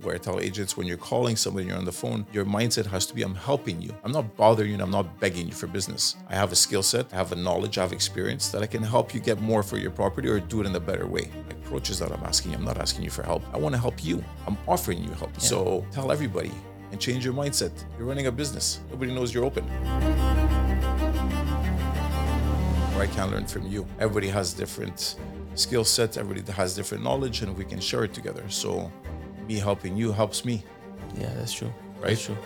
Where I tell agents when you're calling somebody, you're on the phone, your mindset has to be I'm helping you. I'm not bothering you and I'm not begging you for business. I have a skill set, I have a knowledge, I have experience that I can help you get more for your property or do it in a better way. The approaches that I'm asking you, I'm not asking you for help. I want to help you. I'm offering you help. So tell everybody and change your mindset. You're running a business. Nobody knows you're open. Or I can learn from you. Everybody has different skill sets, everybody has different knowledge, and we can share it together. So me helping you helps me. Yeah, that's true. Right? That's true.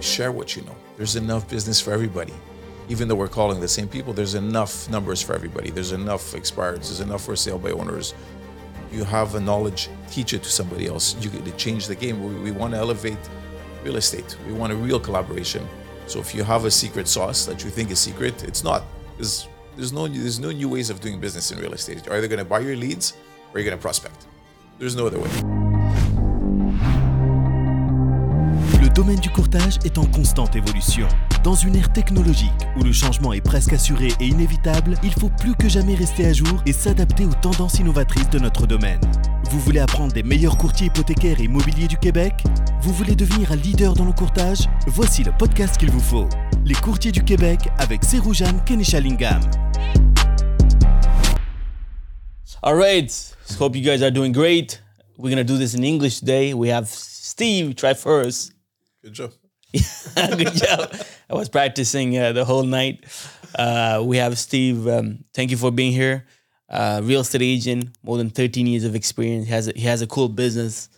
Share what you know. There's enough business for everybody. Even though we're calling the same people, there's enough numbers for everybody. There's enough expireds, there's enough for sale by owners. You have a knowledge, teach it to somebody else. You could change the game. We, we want to elevate real estate. We want a real collaboration. So if you have a secret sauce that you think is secret, it's not. Because there's no there's no new ways of doing business in real estate. You're either going to buy your leads or you're going to prospect. There's no other way. Le domaine du courtage est en constante évolution. Dans une ère technologique où le changement est presque assuré et inévitable, il faut plus que jamais rester à jour et s'adapter aux tendances innovatrices de notre domaine. Vous voulez apprendre des meilleurs courtiers hypothécaires et immobiliers du Québec? Vous voulez devenir un leader dans le courtage? Voici le podcast qu'il vous faut. Les courtiers du Québec avec Seroujan Kenishalingam. All right. Hope you guys are doing great. We're gonna do this in English today. We have Steve Traiforos. Good job. Good job. I was practicing uh, the whole night. Uh, we have Steve. Um, thank you for being here. Uh, real estate agent, more than 13 years of experience. He has a, he has a cool business.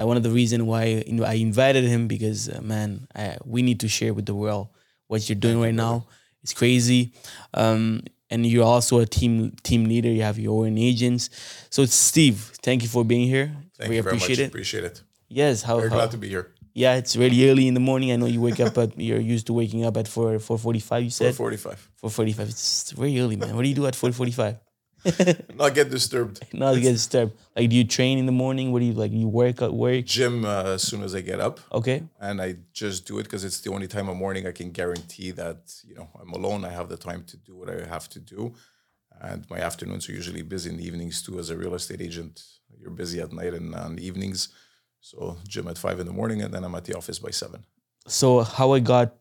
Uh, one of the reasons why you know, I invited him because uh, man, I, we need to share with the world what you're doing right now. It's crazy. Um, and you're also a team team leader. You have your own agents. So Steve, thank you for being here. Thank we you very appreciate much. it. Appreciate it. Yes. How, Very how- glad to be here. yeah, it's really early in the morning. I know you wake up at you're used to waking up at four four forty five. You said 445. four forty five. It's very early, man. What do you do at four forty five? Not get disturbed. Not get disturbed. Like, do you train in the morning? What do you like? You work at work? Gym uh, as soon as I get up. Okay. and I just do it because it's the only time of morning I can guarantee that you know I'm alone. I have the time to do what I have to do, and my afternoons are usually busy in the evenings too. As a real estate agent, you're busy at night and on the evenings. So gym at five in the morning, and then I'm at the office by seven. So how I got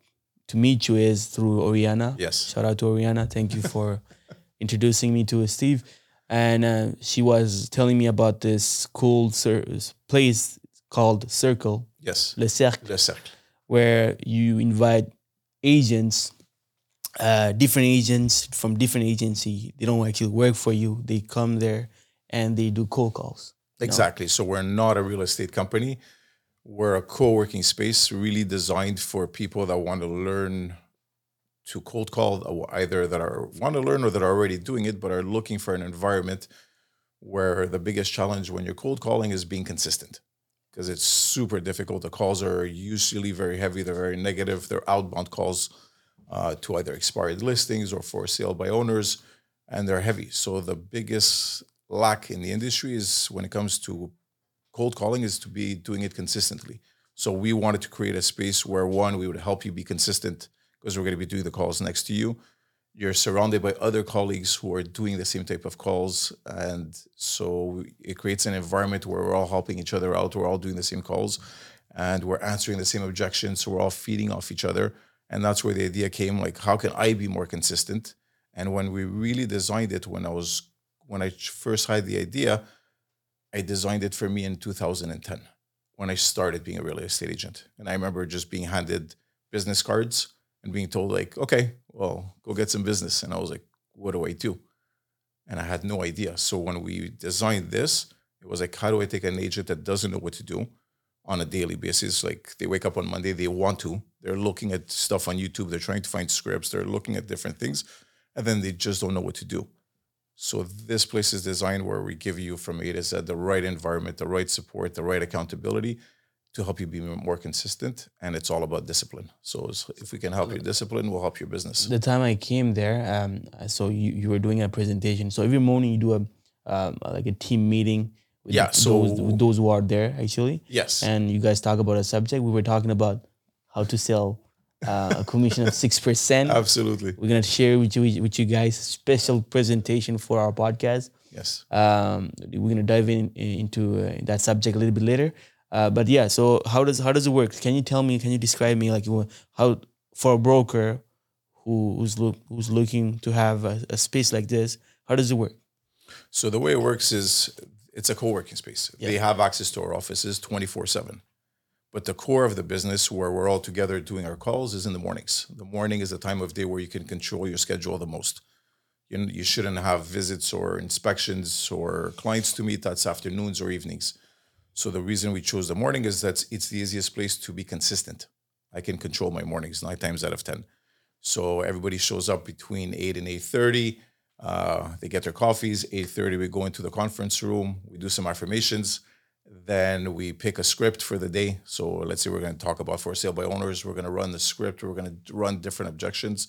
to meet you is through Oriana. Yes. Shout out to Oriana. Thank you for introducing me to Steve. And uh, she was telling me about this cool place called Circle, Yes, Le Cercle. Le Cercle. where you invite agents, uh, different agents from different agency. They don't actually work for you. They come there and they do cold calls. Exactly. So we're not a real estate company. We're a co-working space really designed for people that want to learn to cold call, either that are want to learn or that are already doing it, but are looking for an environment where the biggest challenge when you're cold calling is being consistent. Because it's super difficult. The calls are usually very heavy. They're very negative. They're outbound calls uh, to either expired listings or for sale by owners, and they're heavy. So the biggest lack in the industry is when it comes to cold calling is to be doing it consistently. So we wanted to create a space where one, we would help you be consistent because we're going to be doing the calls next to you. You're surrounded by other colleagues who are doing the same type of calls. And so it creates an environment where we're all helping each other out. We're all doing the same calls and we're answering the same objections. So we're all feeding off each other. And that's where the idea came like, how can I be more consistent? And when we really designed it, when I was when I first had the idea, I designed it for me in 2010 when I started being a real estate agent. And I remember just being handed business cards and being told, like, okay, well, go get some business. And I was like, what do I do? And I had no idea. So when we designed this, it was like, how do I take an agent that doesn't know what to do on a daily basis? Like they wake up on Monday, they want to, they're looking at stuff on YouTube, they're trying to find scripts, they're looking at different things, and then they just don't know what to do. So this place is designed where we give you from A to Z the right environment, the right support, the right accountability to help you be more consistent. And it's all about discipline. So if we can help your discipline, we'll help your business. The time I came there, um, so you, you were doing a presentation. So every morning you do a um, like a team meeting with Yeah, those, so- with those who are there actually. Yes. And you guys talk about a subject. We were talking about how to sell uh, a commission of six percent. Absolutely. We're gonna share with you with you guys a special presentation for our podcast. Yes. Um, we're gonna dive in into uh, that subject a little bit later. Uh, but yeah, so how does how does it work? Can you tell me? Can you describe me like how for a broker who, who's look who's looking to have a, a space like this? How does it work? So the way it works is it's a co-working space. They have access to our offices 24/7. But the core of the business where we're all together doing our calls is in the mornings. The morning is the time of day where you can control your schedule the most. You, you shouldn't have visits or inspections or clients to meet. That's afternoons or evenings. So the reason we chose the morning is that it's the easiest place to be consistent. I can control my mornings nine times out of ten. So everybody shows up between eight and eight thirty. Uh, they get their coffees. Eight thirty, we go into the conference room. We do some affirmations. Then we pick a script for the day. So let's say we're going to talk about for sale by owners. We're going to run the script. We're going to run different objections,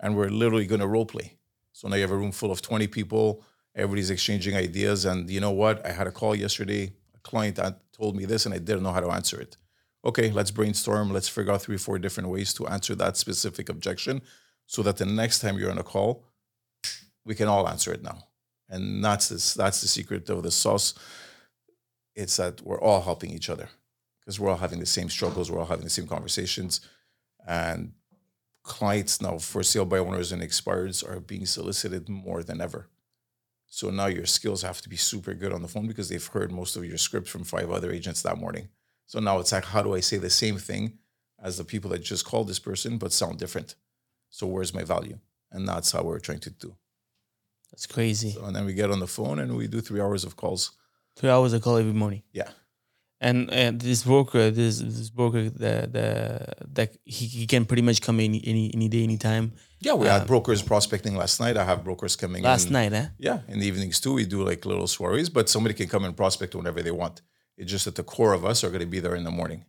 and we're literally going to role play. So now you have a room full of twenty people. Everybody's exchanging ideas, and you know what? I had a call yesterday. Client told me this, and I didn't know how to answer it okay, let's brainstorm. Let's figure out three, four different ways to answer that specific objection so that the next time you're on a call, we can all answer it now. And that's this, that's the secret of the sauce. It's that we're all helping each other because we're all having the same struggles, we're all having the same conversations. And clients now for sale by owners and expireds are being solicited more than ever. So now your skills have to be super good on the phone because they've heard most of your script from five other agents that morning. So now it's like, how do I say the same thing as the people that just called this person, but sound different? So where's my value? And that's how we're trying to do. That's crazy. So, and then we get on the phone and we do three hours of calls. Three hours of call every morning. Yeah. And and this broker, this this broker, the the that he, he can pretty much come any any any day, anytime. Yeah, we had brokers prospecting last night. I have brokers coming in. Last in. night, eh? Yeah, in the evenings too. We do like little soirees, but somebody can come and prospect whenever they want. It's just that the core of us are going to be there in the morning.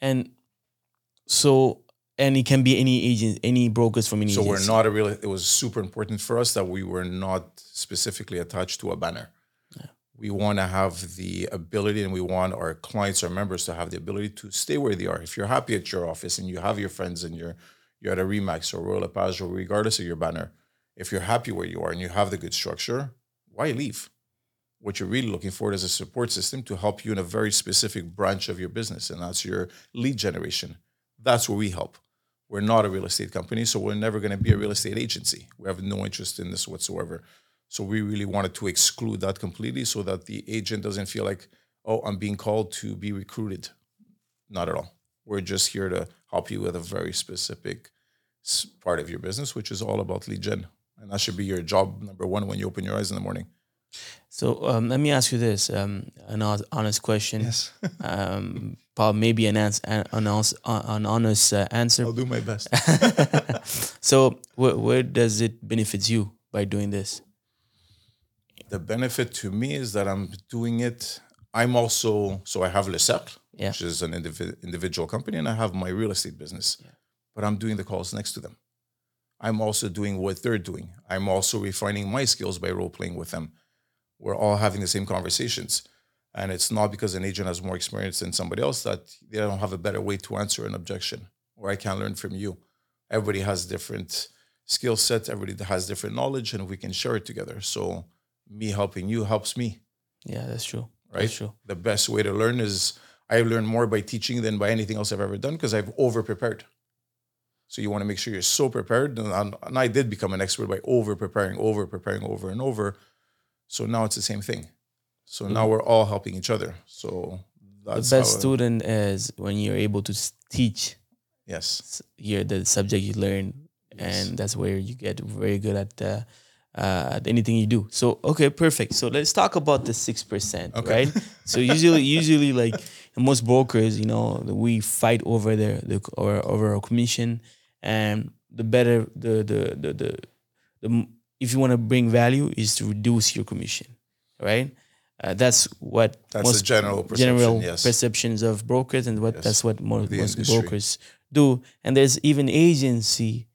And so and it can be any agent, any brokers from any. So we're not a real. It was super important for us that we were not specifically attached to a banner. We want to have the ability, and we want our clients, our members, to have the ability to stay where they are. If you're happy at your office and you have your friends and you're you're at a Remax or Royal LePage or regardless of your banner, if you're happy where you are and you have the good structure, why leave? What you're really looking for is a support system to help you in a very specific branch of your business, and that's your lead generation. That's where we help. We're not a real estate company, so we're never going to be a real estate agency. We have no interest in this whatsoever. So we really wanted to exclude that completely so that the agent doesn't feel like, oh, I'm being called to be recruited. Not at all. We're just here to help you with a very specific part of your business, which is all about lead gen. And that should be your job number one when you open your eyes in the morning. So um, let me ask you this: um, an honest question. Yes. um, probably maybe an ans- an, an, honest- an honest uh, answer. I'll do my best. so where, where does it benefit you by doing this? the benefit to me is that I'm doing it. I'm also so I have Le Cercle, Yeah. which is an indivi- individual company, and I have my real estate business. But I'm doing the calls next to them. I'm also doing what they're doing. I'm also refining my skills by role playing with them. We're all having the same conversations. And it's not because an agent has more experience than somebody else that they don't have a better way to answer an objection or I can learn from you. Everybody has different skill sets, everybody has different knowledge, and we can share it together. So me helping you helps me, Yeah, that's true. right? That's true. The best way to learn is I learn more by teaching than by anything else I've ever done because I've over prepared. So you want to make sure you're so prepared. And, I- and I did become an expert by over preparing, over preparing, over and over. So now it's the same thing. So now we're all helping each other. So The best student is when you're able to teach yes, here the subject you learn, and that's where you get very good at uh, uh, anything you do. So okay, perfect. So let's talk about the six percent, right? so usually, usually like most brokers, you know, we fight over the the or over a commission, and the better the the the the, the if you want to bring value is to reduce your commission, right? Uh, that's what That's the general perception, general yes. perceptions of brokers, and what that's what most, most industry. brokers do. And there's even agency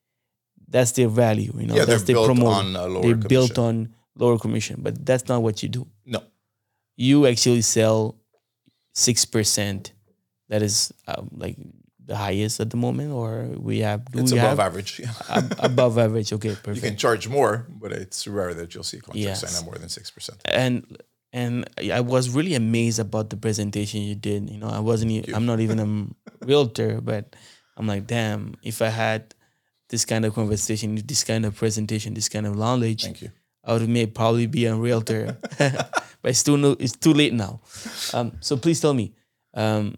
that's their value. You know, Yeah, that's they're their built promote. on a lower they're built commission. on lower commission, but that's not what you do. no, You actually sell six percent. That is um, like the highest at the moment, or we have do It's we above have average. ab- above average? Okay, you can charge more, but it's rare that you'll see contracts Yes. sign at more than six percent. and and I was really amazed about the presentation you did. You know, I wasn't. I'm not even a realtor, but I'm like, damn, if I had this kind of conversation, this kind of presentation, this kind of knowledge, Thank you. I would may probably be a realtor. but it's too no, it's too late now. Um, so please tell me, um,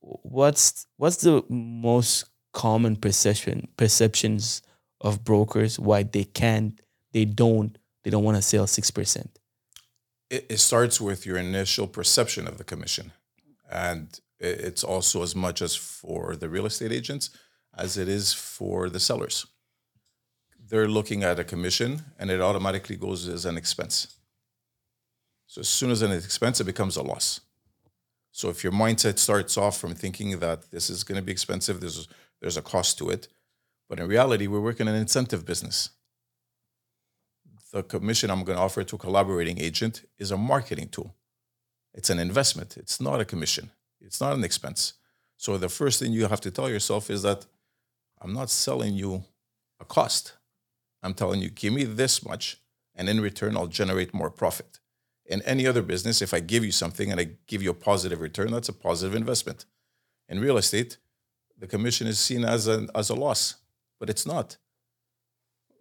what's what's the most common perception perceptions of brokers why they can't, they don't, they don't want to sell six percent. it, it starts with your initial perception of the commission and it's also as much as for the real estate agents as it is for the sellers they're looking at a commission and it automatically goes as an expense so as soon as an expense it becomes a loss so if your mindset starts off from thinking that this is going to be expensive there's there's a cost to it but in reality we're working an incentive business the commission I'm going to offer to a collaborating agent is a marketing tool. It's an investment. It's not a commission. It's not an expense. So the first thing you have to tell yourself is that I'm not selling you a cost. I'm telling you, give me this much, and in return, I'll generate more profit. In any other business, if I give you something and I give you a positive return, that's a positive investment. In real estate, the commission is seen as a, as a loss, but it's not.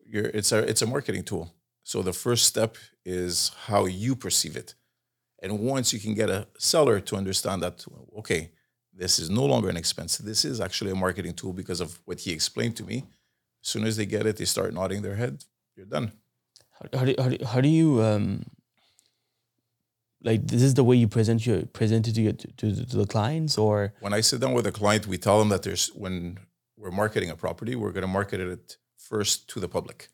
You're, it's, a, it's a marketing tool. So the first step is how you perceive it. And once you can get a seller to understand that, okay, this is no longer an expense. This is actually a marketing tool because of what he explained to me. As soon as they get it, they start nodding their head. You're done. How, how, do, how, do, how do you um like this is the way you present your present it to, your, to, to to the clients or When I sit down with a client, we tell them that there's when we're marketing a property, we're going to market it first to the public.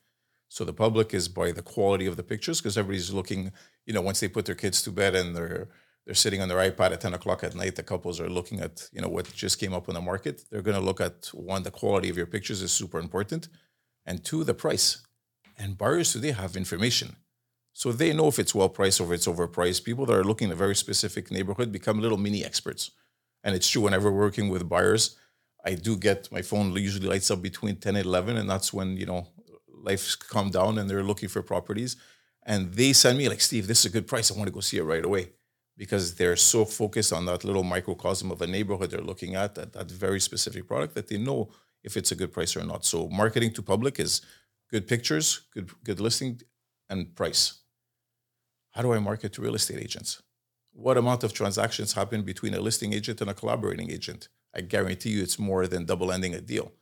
So the public is by the quality of the pictures because everybody's looking. You know, once they put their kids to bed and they're they're sitting on their iPad at ten o'clock at night, the couples are looking at you know what just came up on the market. They're going to look at one, the quality of your pictures is super important, and two, the price. And buyers today have information. So they know if it's well priced or if it's overpriced. People that are looking in a very specific neighborhood become little mini experts. And it's true whenever working with buyers, I do get my phone usually lights up between 10 and 11. And that's when, you know, life's calmed down and they're looking for properties. And they send me like, Steve, this is a good price. I want to go see it right away. Because they're so focused on that little microcosm of a neighborhood they're looking at, that, that very specific product, that they know if it's a good price or not. So marketing to public is good pictures, good good listing, and price. How do I market to real estate agents? What amount of transactions happen between a listing agent and a collaborating agent? I guarantee you it's more than double ending a deal.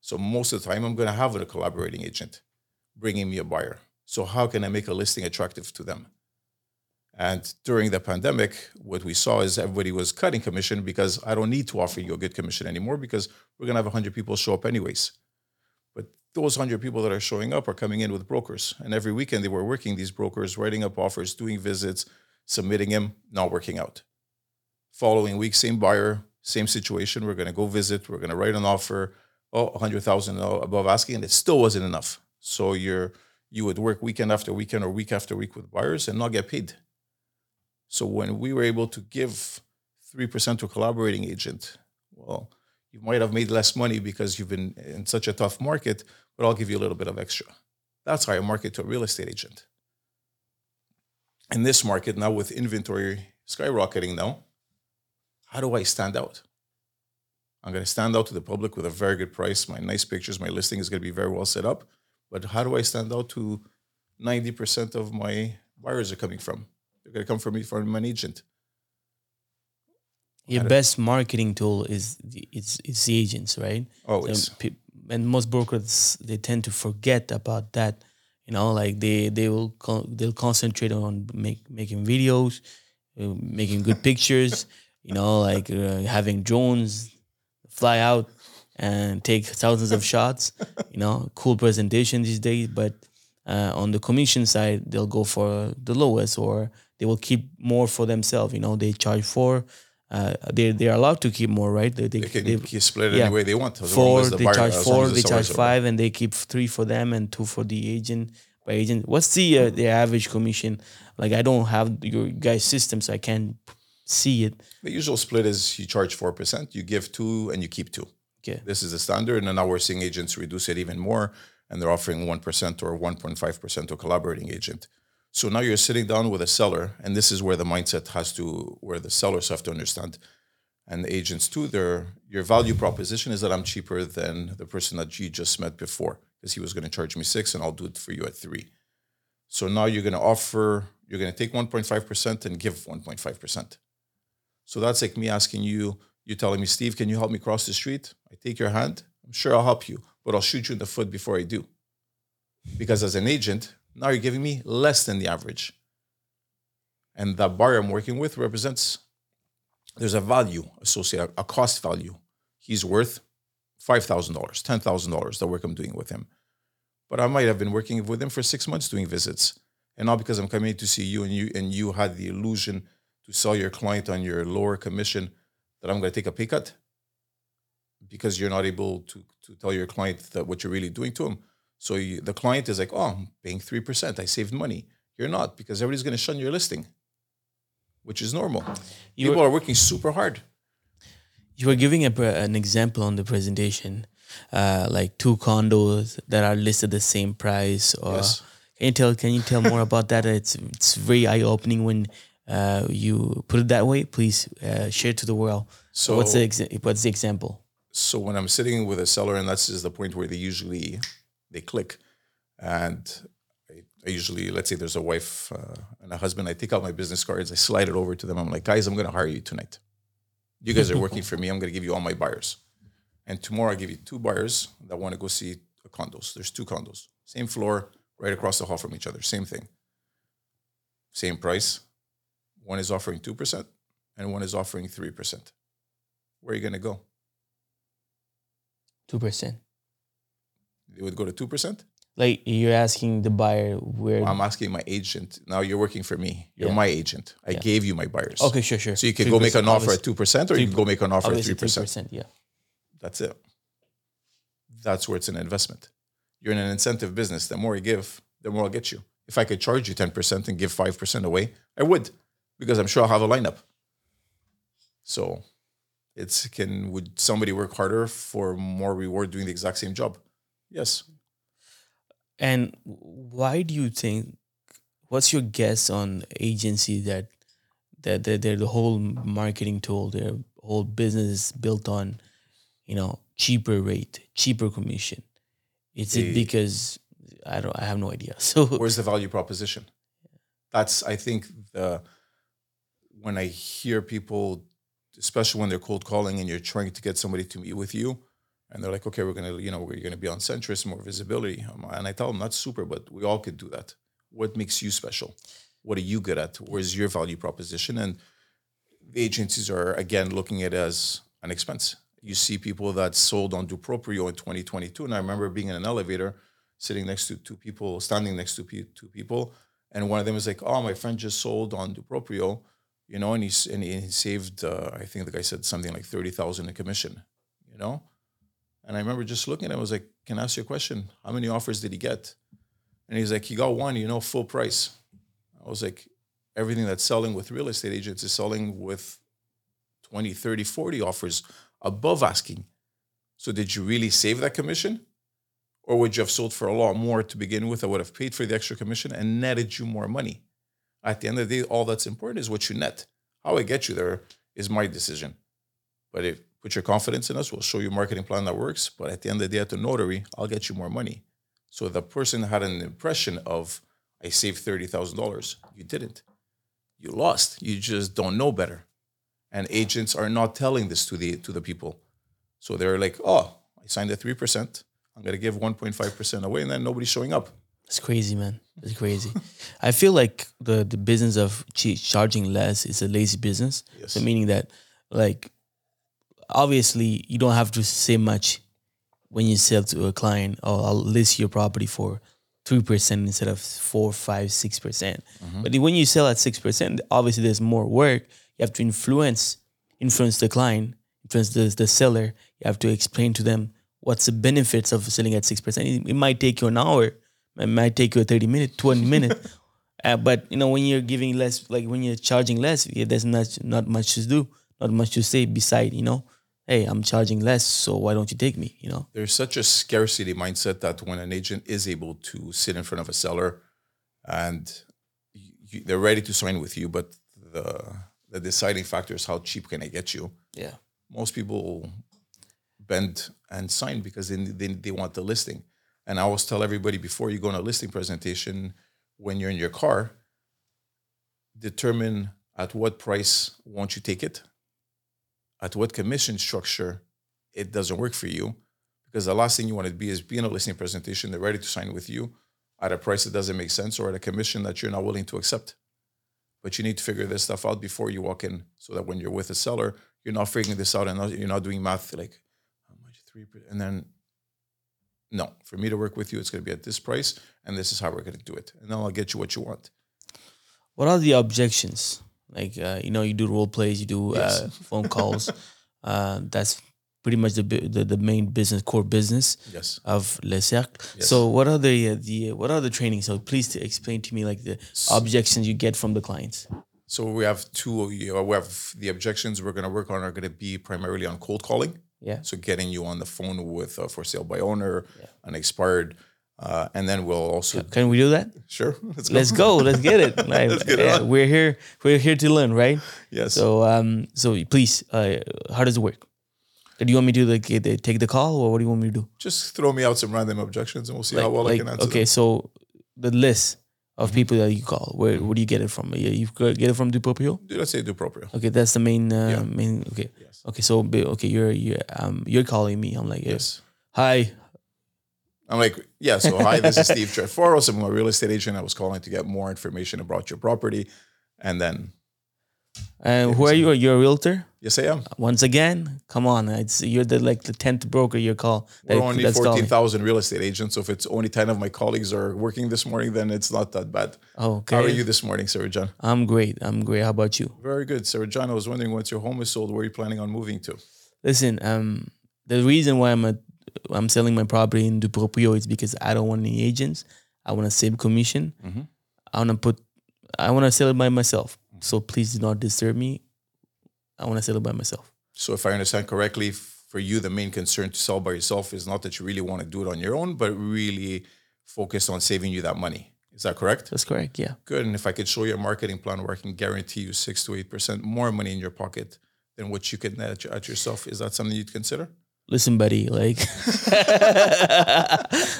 So most of the time, I'm going to have a collaborating agent bringing me a buyer. So how can I make a listing attractive to them? And during the pandemic, what we saw is everybody was cutting commission because I don't need to offer you a good commission anymore because we're going to have 100 people show up anyways. But those 100 people that are showing up are coming in with brokers. And every weekend they were working these brokers, writing up offers, doing visits, submitting them, not working out. Following week, same buyer, same situation. We're going to go visit. We're going to write an offer. Oh, 100,000 above asking, and it still wasn't enough. So you're you would work weekend after weekend or week after week with buyers and not get paid. So when we were able to give three percent to a collaborating agent, well, you might have made less money because you've been in such a tough market, but I'll give you a little bit of extra. That's how I market to a real estate agent. In this market now, with inventory skyrocketing now, how do I stand out? I'm going to stand out to the public with a very good price. My nice pictures, my listing is going to be very well set up. But how do I stand out to 90% of my buyers are coming from? They're going to come from me from an agent. your best marketing tool is the, it's it's the agents, right? Always. So and most brokers they tend to forget about that. You know, like they they will con- they'll concentrate on make making videos, uh, making good pictures. You know, like uh, having drones fly out and take thousands of shots. You know, cool presentation these days. But uh, on the commission side, they'll go for the lowest, or they will keep more for themselves. You know, they charge four. Uh, they they are allowed to keep more, right? They, they, They can they- split it yeah. any way they want. as four as the they buyer- charge four they charge five and they keep three for them and two for the agent by agent what's the uh, the average commission like i don't have your guys system so i can't see it. The usual split is you charge 4%, you give two, and you keep two. Okay. This is the standard. And now we're seeing agents reduce it even more, and they're offering 1% or 1.5% to a collaborating agent. So now you're sitting down with a seller, and this is where the mindset has to, where the sellers have to understand, and the agents too. Their your value proposition is that I'm cheaper than the person that you just met before, because he was going to charge me six, and I'll do it for you at three. So now you're going to offer, you're going to take 1.5% and give 1.5%. So that's like me asking you, you telling me, Steve, can you help me cross the street? I take your hand. I'm sure I'll help you, but I'll shoot you in the foot before I do. Because as an agent, now you're giving me less than the average. And that buyer I'm working with represents there's a value associated, a cost value. He's worth $5,000, $10,000 the work I'm doing with him. But I might have been working with him for six months doing visits. And now because I'm coming to see you and you and you had the illusion to sell your client on your lower commission that I'm going to take a pay cut because you're not able to, to tell your client that what you're really doing to him. So you, the client is like, oh, I'm paying 3%. I saved money. You're not because everybody's going to shun your listing, which is normal. You People were- are working super hard. You were giving a, an example on the presentation, uh, like two condos that are listed the same price. Or Yes. can you tell? Can you tell more about that? It's it's very eye opening when uh, you put it that way. Please uh, share it to the world. So- what's the exa- what's the example? so when I'm sitting with a seller, and that's is the point where they usually they click. And I, I usually, let's say there's a wife uh, and a husband, I take out my business cards, I slide it over to them. I'm like, guys, I'm going to hire you tonight. You guys are working for me. I'm going to give you all my buyers. And tomorrow I give you two buyers that want to go see condos. There's two condos, same floor, right across the hall from each other, same thing, same price. One is offering 2% and one is offering 3%. Where are you going to go? 2% it would go to two percent. Like you're asking the buyer where well, I'm asking my agent. Now you're working for me. You're yeah. my agent. I yeah. gave you my buyers. Okay, sure, sure. So you can go make an offer at two percent, or you can go make an offer at three percent. Yeah, that's it. That's where it's an investment. You're in an incentive business. The more I give, the more I'll get you. If I could charge you ten percent and give five percent away, I would, because I'm sure I'll have a lineup. So, it's can would somebody work harder for more reward doing the exact same job? Yes. And why do you think? What's your guess on agency that that that they're the whole marketing tool, their whole business is built on, you know, cheaper rate, cheaper commission. Is it because I don't? I have no idea. So where's the value proposition that's i think the when i hear people especially when they're cold calling and you're trying to get somebody to meet with you and they're like okay we're gonna you know we're gonna be on Centris more visibility. Um, and i tell them not super but we all could do that. What makes you special? What are you good at? Where's your value proposition? And the agencies are again looking at it as an expense. You see people that sold on duproprio in 2022 and i remember being in an elevator sitting next to two people, standing next to two people, and one of them is like, "Oh, my friend just sold on Duproprio, you know, and he's and he, he saved. Uh, I think the guy said something like thirty thousand in commission, you know." And I remember just looking at him. I was like, "Can I ask you a question? How many offers did he get?" And he's like, "He got one, you know, full price." I was like, "Everything that's selling with real estate agents is selling with 20, 30, 40 offers above asking. So did you really save that commission?" or would you have sold for a lot more to begin with? I would have paid for the extra commission and netted you more money. At the end of the day, all that's important is what you net. How I get you there is my decision. But if put your confidence in us, we'll show you a marketing plan that works. But at the end of the day, at the notary, I'll get you more money. So the person had an impression of I saved thirty thousand dollars. You didn't. You lost. You just don't know better. And agents are not telling this to the to the people. So they're like, oh, I signed a three percent. I'm gonna give 1.5% away, and then nobody's showing up. It's crazy, man. It's crazy. I feel like the the business of charging less is a lazy business. Yes. So meaning that, like, obviously you don't have to say much when you sell to a client. Oh, I'll list your property for three percent instead of four, five, six percent. But when you sell at six percent, obviously there's more work. You have to influence influence the client, influence the the seller. You have to explain to them what's the benefits of selling at six percent. It, it might take you an hour. It might take you thirty minutes twenty minutes Uh, but you know, when you're giving less, like when you're charging less, yeah, there's not not much to do, not much to say beside, you know, hey, I'm charging less, so why don't you take me? You know, there's such a scarcity mindset that when an agent is able to sit in front of a seller and you, they're ready to sign with you, but the the deciding factor is how cheap can I get you. yeah, Most people bend and sign because they, they, they want the listing. And I always tell everybody before you go on a listing presentation, when you're in your car, determine at what price won't you take it, at what commission structure it doesn't work for you, because the last thing you want to be is be in a listing presentation, they're ready to sign with you at a price that doesn't make sense or at a commission that you're not willing to accept. But you need to figure this stuff out before you walk in, so that when you're with a seller, you're not figuring this out and not, you're not doing math like how much three and then no, for me to work with you, it's going to be at this price, and this is how we're going to do it, and then I'll get you what you want. what are the objections? Like, uh, you know, you do role plays, you do Yes. uh, phone calls. uh, that's pretty much the, the the main business, core business Yes. of Le Cercle. Yes. So, what are the uh, the what are the trainings? So, please to explain to me like the objections you get from the clients. So we have two. You know, we have the objections we're going to work on are going to be primarily on cold calling. Yeah. So getting you on the phone with a for sale by owner, an expired, uh, and then we'll also Can we do that? sure let's go. Let's go. Let's get it. Like, Let's get it yeah, on. we're here. We're here to learn, right? yes. So, um, so please, uh, how does it work? Do you want me to like uh, take the call, or what do you want me to do? just throw me out some random objections, and we'll see how well I can answer. okay, them. so the list of people that you call, where where do you get it from? You you get it from Duproprio? Let's say Duproprio. Okay, that's the main uh, Yeah. main. Okay, Yes. okay. So okay, you're you're um you're calling me. I'm like, eh, Yes. hi. I'm like, yeah. So hi, this is Steve Traiforos. I'm a real estate agent. I was calling to get more information about your property, and then And who are you? You're a realtor. yes, I am. Once again, come on. It's you're the like the tenth broker you call. We're that- only that's calling. fourteen thousand real estate agents. So if it's only ten of my colleagues are working this morning, then it's not that bad. Okay. How are you this morning, Seroujan? I'm great. I'm great. How about you? Very good, Seroujan. I was wondering once your home is sold, where are you planning on moving to? Listen, um, the reason why I'm a, I'm selling my property in Duproprio is because I don't want any agents. I want to save commission. Mhm. I want to put, I want to sell it by myself. So please do not disturb me. I want to sell it by myself. So if I understand correctly, for you, the main concern to sell by yourself is not that you really want to do it on your own, but really focus on saving you that money. Is that correct? That's correct. Yeah. Good. And if I could show you a marketing plan where I can guarantee you six to eight percent more money in your pocket than what you could net at, at yourself, is that something you'd consider? Listen, buddy. Like,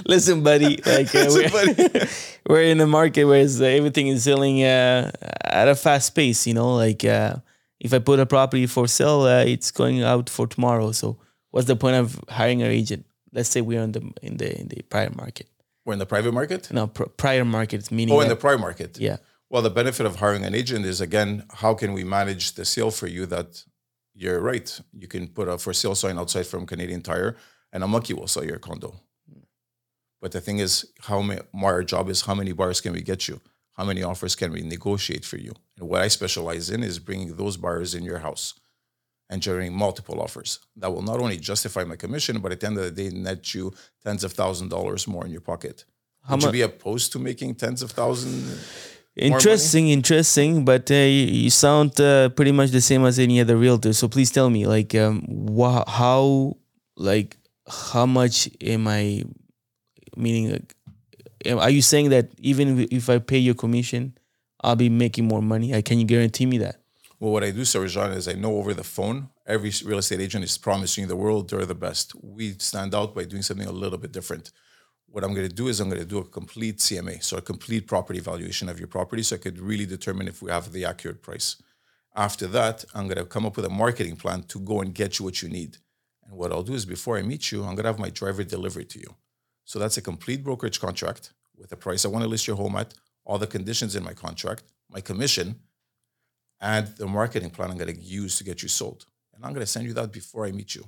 listen, buddy. Like, uh, we're, we're in a market where uh, everything is selling uh, at a fast pace. You know, like uh, if I put a property for sale, uh, it's going out for tomorrow. So, what's the point of hiring an agent? Let's say we're in the in the in the prior market. We're in the private market. No, pr- prior market meaning. Oh, in the prior market. yeah. Well, the benefit of hiring an agent is again, how can we manage the sale for you that you're right? You can put a for sale sign outside from Canadian Tire and a monkey will sell your condo. Hmm. But the thing is, how many our job is how many buyers can we get you? How many offers can we negotiate for you? And what I specialize in is bringing those buyers in your house and generating multiple offers that will not only justify my commission, but at the end of the day, net you tens of thousand dollars more in your pocket. How Would you mu- be opposed to making tens of thousands? Interesting, interesting, but uh, you, you sound uh, pretty much the same as any other realtor. So please tell me, like, um, wha- how, like, how much am I? Meaning, like, am- are you saying that even if I pay your commission, I'll be making more money? Uh, Can you guarantee me that? Well, what I do, Seroujan, is I know over the phone, every real estate agent is promising you the world, they're the best. We stand out by doing something a little bit different. What I'm going to do is I'm going to do a complete CMA, so a complete property valuation of your property, so I could really determine if we have the accurate price. After that, I'm going to come up with a marketing plan to go and get you what you need. And what I'll do is before I meet you, I'm going to have my driver deliver it to you. So that's a complete brokerage contract with the price I want to list your home at, all the conditions in my contract, my commission, and the marketing plan I'm going to use to get you sold. And I'm going to send you that before I meet you.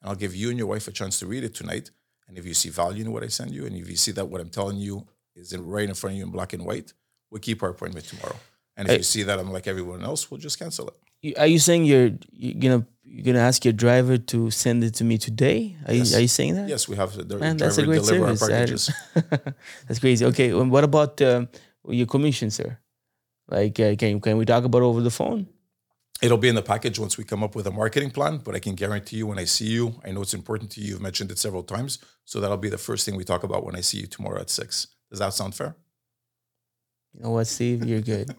And I'll give you and your wife a chance to read it tonight. And if you see value in what I send you, and if you see that what I'm telling you is in, right in front of you in black and white, we'll keep our appointment tomorrow. And if you see that I'm like everyone else, we'll just cancel it. Are you saying you're you're gonna you're gonna ask your driver to send it to me today? Are Yes. you are you saying that? Yes, we have the Man, driver that's a great deliver our service. I- packages. That's crazy. Okay, and what about um, your commission, sir? Like, uh, can can we talk about over the phone? It'll be in the package once we come up with a marketing plan, but I can guarantee you when I see you, I know it's important to you. You've mentioned it several times. So that'll be the first thing we talk about when I see you tomorrow at six. Does that sound fair? You know what, Steve? You're good.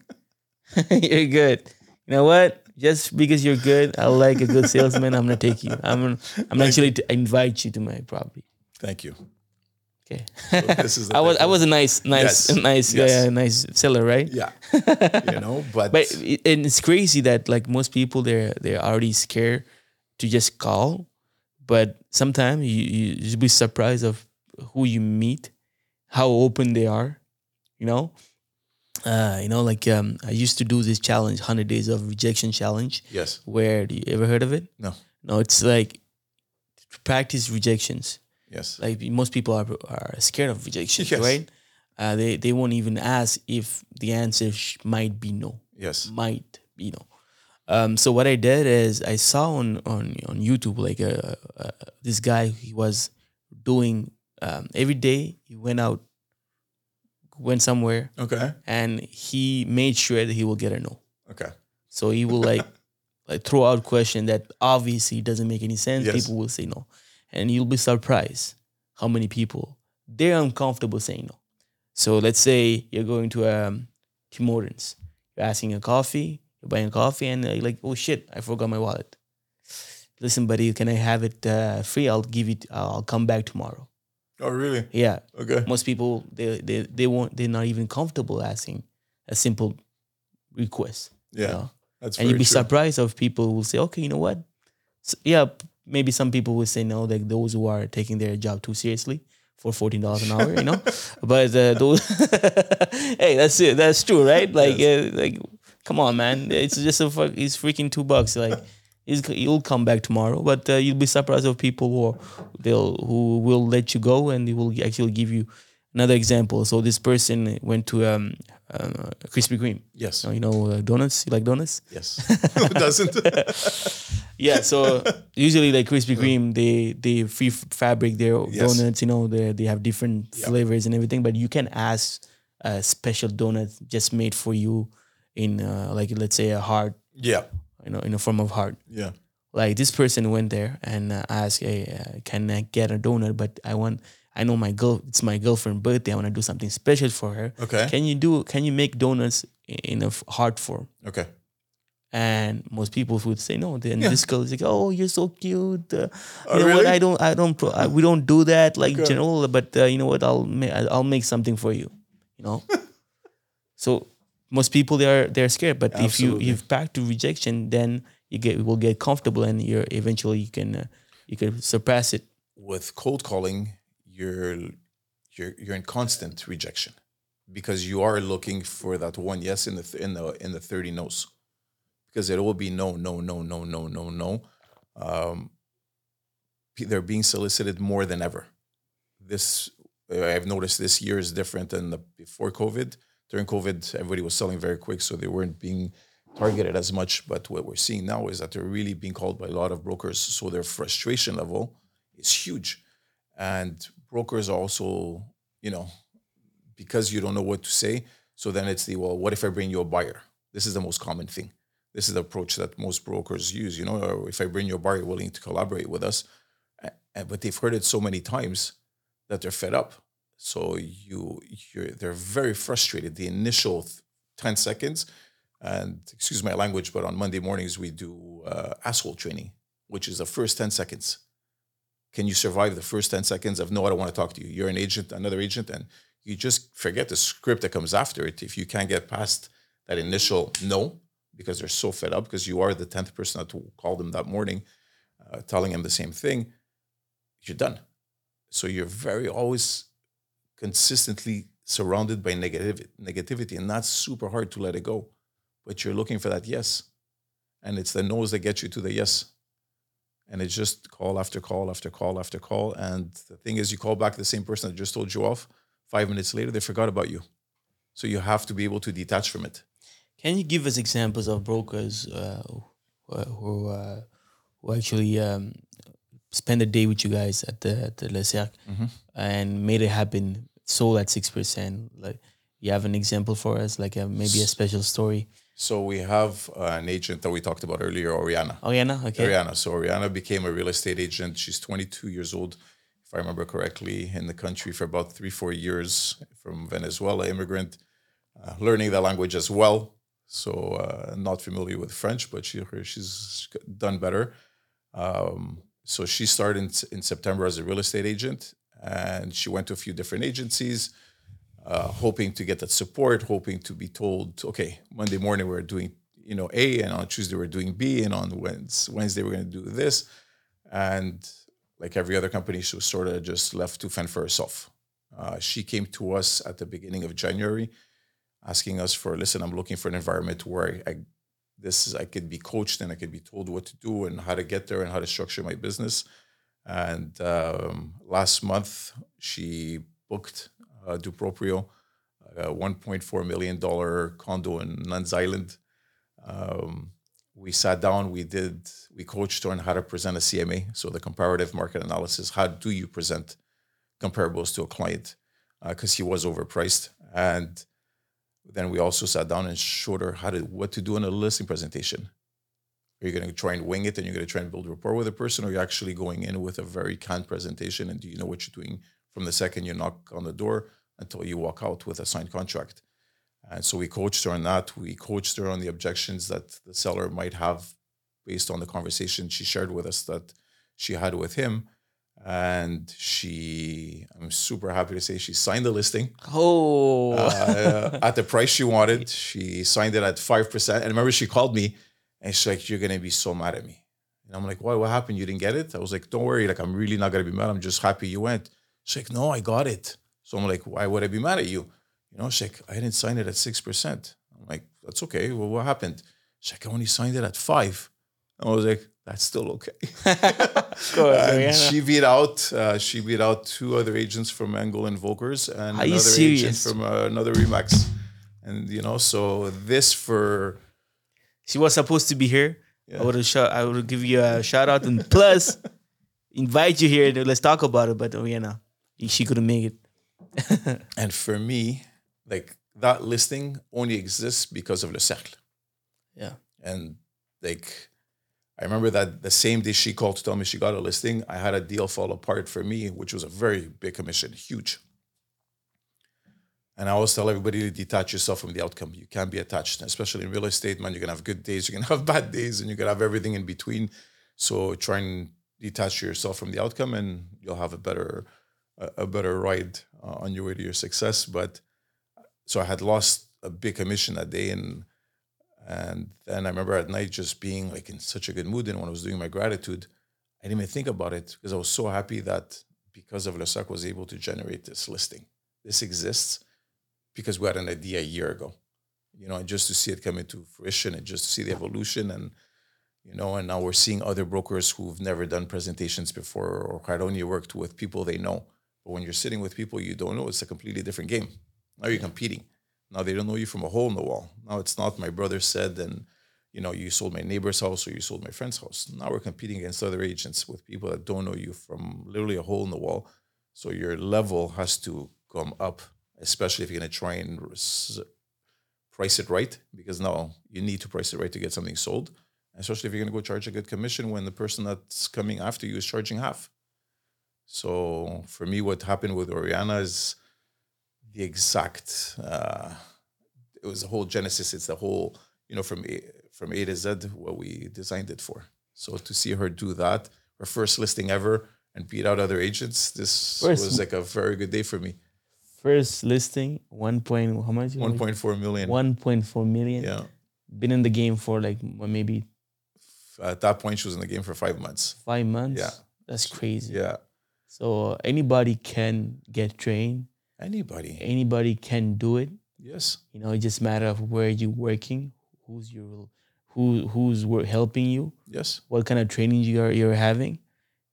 you're good. You know what? Just because you're good, I like a good salesman. I'm gonna take you. I'm gonna, I'm actually to invite you to my property. Thank you. Okay. this is I was. I was a nice nice Yes. nice Yes. uh, nice seller, right? Yeah. you know, but, But it, and it's crazy that like most people they're they're already scared to just call, but sometimes you you you'll be surprised of who you meet, how open they are, you know. Uh, you know, like um, I used to do this challenge, hundred days of rejection challenge. yes. Where do you ever heard of it? No. No, it's like practice rejections Yes. like most people are, are scared of rejection, Yes. right? Uh, they they won't even ask if the answer sh- might be no, yes. might be no. Um, so what I did is I saw on on on YouTube like uh, uh, this guy he was doing um, every day he went out, went somewhere, Okay. and he made sure that he will get a no. Okay. So he will like like throw out question that obviously doesn't make any sense. Yes. People will say no, and you'll be surprised how many people they're uncomfortable saying no. So let's say you're going to um, Tim Hortons, you're asking a coffee, you're buying a coffee, and you're like, oh shit, I forgot my wallet. Listen, buddy, can I have it uh, free? I'll give it. I'll come back tomorrow. Oh, really? Yeah, Okay. most people they they they won't. They're not even comfortable asking a simple request. Yeah. know? That's and you'd be true. surprised of people will say, okay, you know what? S yeah, maybe some people would say no, like those who are taking their job too seriously for fourteen dollars an hour, you know. but uh, those, hey, that's it. That's true, right? Like, uh, like, come on, man. It's just a fuck. It's freaking two bucks. Like, you'll come back tomorrow, but uh, you'll be surprised of people who are, they'll who will let you go and they will actually give you another example. So this person went to um, uh, Krispy Kreme. Yes. You know, uh, donuts. You like donuts? Yes. Who doesn't? Yeah, so usually like Krispy Kreme, they they free f- fabric their Yes. donuts. You know, they they have different Yeah. flavors and everything. But you can ask a special donut just made for you in uh, like let's say a heart, yeah. you know, in a form of heart. Yeah. Like this person went there and uh, asked, "Hey, uh, can I get a donut? But I want, I know my girl, it's my girlfriend' birthday. I want to do something special for her. Okay. Can you do? Can you make donuts in a heart form?" Okay. and most people would say no. Then this girl is like, "Oh, you're so cute." Uh, Oh, you know what? I don't, I don't, pro- I, we don't do that like Okay. general. But uh, you know what? I'll, ma- I'll make something for you. You know. so most people they are they're scared. But if you Absolutely. you've back to rejection, then you get will get comfortable and you're eventually you can uh, you can surpass it. With cold calling, you're you're you're in constant rejection because you are looking for that one yes in the th- in the in the 30 no's because it will be no no no no no no no. Um they're being solicited more than ever. This i've noticed this year is different than the before covid. During covid everybody was selling very quick so they weren't being targeted as much but what we're seeing now is that they're really being called by a lot of brokers so their frustration level is huge. And brokers also you know because you don't know what to say so then it's the well what if i bring you a buyer? This is the most common thing. This is the approach that most brokers use you know if i bring you a buyer willing to collaborate with us but they've heard it so many times that they're fed up. So you you're they're very frustrated. The initial 10 seconds and excuse my language but on monday mornings we do uh, asshole training which is the first 10 seconds can you survive the first 10 seconds of no i don't want to talk to you. You're an agent another agent and you just forget the script that comes after it. If you can't get past that initial no because they're so fed up because you are the 10th person to call them that morning uh, telling them the same thing you're done. So you're very always consistently surrounded by negative negativity and that's super hard to let it go. But you're looking for that yes and it's the no's that get you to the yes and it's just call after call after call after call. And the thing is, you call back the same person that just told you off. Five minutes later, they forgot about you. So you have to be able to detach from it. Can you give us examples of brokers uh, who who, uh, who actually um, spend a day with you guys at the at the Le Cercle Mhm. and made it happen? Sold at six percent. Like You have an example for us, like a, maybe a special story. So we have uh, an agent that we talked about earlier, Oriana. Oriana, okay. Oriana. So Oriana became a real estate agent. She's 22 years old, if I remember correctly, in the country for about three, four years from Venezuela, immigrant, uh, learning the language as well. So uh, not familiar with French, but she she's done better. Um, so she started in, in September as a real estate agent, and she went to a few different agencies uh, hoping to get that support, hoping to be told, okay, Monday morning we're doing, you know, A, and on Tuesday we're doing B, and on Wednesday we're going to do this. And like every other company, she was sort of just left to fend for herself. Uh, she came to us at the beginning of January, asking us for, listen, I'm looking for an environment where I, I this is, I could be coached and I could be told what to do and how to get there and how to structure my business. And um, last month, she booked uh, Duproprio, a $1.4 million condo in Nuns Island. Um, we sat down, we did, we coached on how to present a CMA, so the comparative market analysis. How do you present comparables to a client? Because uh, he was overpriced. And then we also sat down and showed her how to what to do in a listing presentation. Are you going to try and wing it and you're going to try and build rapport with a person, or are you actually going in with a very canned presentation and do you know what you're doing from the second you knock on the door until you walk out with a signed contract. And so we coached her on that. We coached her on the objections that the seller might have based on the conversation she shared with us that she had with him. And she, I'm super happy to say, she signed the listing. Oh, uh, at the price she wanted. She signed it at 5%. And remember, she called me and she's like, You're going to be so mad at me. And I'm like, Why? What happened? You didn't get it? I was like, Don't worry. Like, I'm really not going to be mad. I'm just happy you went. She's like, no, I got it. So I'm like, why would I be mad at you? You know, she's like, I didn't sign it at 6%. I'm like, that's okay. Well, what happened? She's like, I only signed it at five. I was like, that's still okay. ahead, she beat out uh, she beat out two other agents from Engel and Volkers and Are another agent from uh, another Remax. And you know, so this for she was supposed to be here. Yeah. I would have shot, I would give you a shout out and plus invite you here. Let's talk about it. But Oriana, she couldn't make it. and for me, like that listing only exists because of Le Cercle. Yeah. And like, I remember that the same day she called to tell me she got a listing, I had a deal fall apart for me, which was a very big commission, huge. And I always tell everybody to detach yourself from the outcome. You can't be attached, especially in real estate, man. You're gonna have good days, you're gonna have bad days, and you're gonna have everything in between. So try and detach yourself from the outcome, and you'll have a better a, better ride uh, on your way to your success. But so I had lost a big commission that day, and and then I remember at night just being like in such a good mood. And when I was doing my gratitude, I didn't even think about it because I was so happy that because of Le Cercle was able to generate this listing. This exists because we had an idea a year ago, you know, and just to see it come into fruition and just to see the evolution and you know, and now we're seeing other brokers who've never done presentations before or had only worked with people they know but when you're sitting with people you don't know, it's a completely different game. Now you're competing. Now they don't know you from a hole in the wall. Now it's not my brother said and you know you sold my neighbor's house or you sold my friend's house. Now we're competing against other agents with people that don't know you from literally a hole in the wall. So your level has to come up, especially if you're going to try and price it right, because now you need to price it right to get something sold. Especially if you're going to go charge a good commission when the person that's coming after you is charging half. So for me, what happened with Oriana is the exact. Uh, it was the whole genesis. It's the whole you know from A, from A to Z what we designed it for. So to see her do that, her first listing ever, and beat out other agents, this first, was like a very good day for me. First listing, one point how much? One point four million. One point four million. Yeah. Been in the game for like maybe. At that point, she was in the game for five months. Five months. Yeah. That's crazy. Yeah. So anybody can get trained. Anybody. Anybody can do it. Yes. You know, it just matter of where you're working, who's your who who's helping you. Yes. What kind of training you are you're having,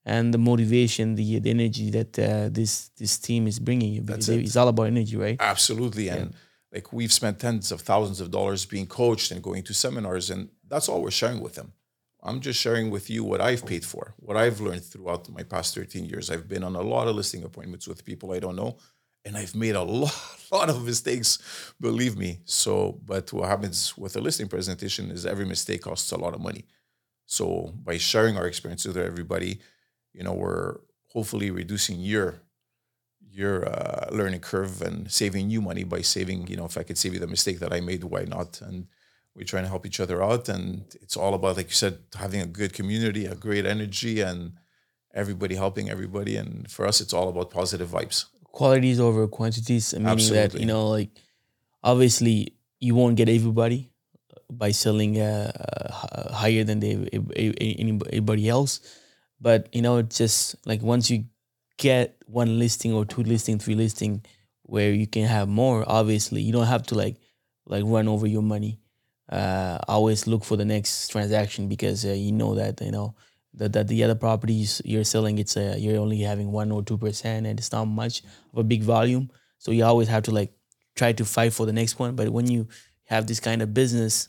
and the motivation, the, the energy that uh, this this team is bringing you. Because That's it. it's all about energy, right? Absolutely, yeah. and like we've spent tens of thousands of dollars being coached and going to seminars, and that's all we're sharing with them. I'm just sharing with you what I've paid for, what I've learned throughout my past 13 years. I've been on a lot of listing appointments with people I don't know, and I've made a lot, lot of mistakes, believe me. So, but what happens with a listing presentation is every mistake costs a lot of money. So by sharing our experience with everybody, you know, we're hopefully reducing your your uh, learning curve and saving you money by saving, you know, if I could save you the mistake that I made, why not? And we're trying to help each other out. And it's all about, like you said, having a good community, a great energy, and everybody helping everybody. And for us, it's all about positive vibes. Qualities over quantities, meaning that you know, like obviously you won't get everybody by selling uh, uh, higher than they, anybody else. But you know, it's just like once you get one listing or two listing, three listing, where you can have more. Obviously, you don't have to like like run over your money. Uh, always look for the next transaction because uh, you know that you know that, that the other properties you're selling it's uh, you're only having one or two percent and it's not much of a big volume. So you always have to like try to fight for the next one. But when you have this kind of business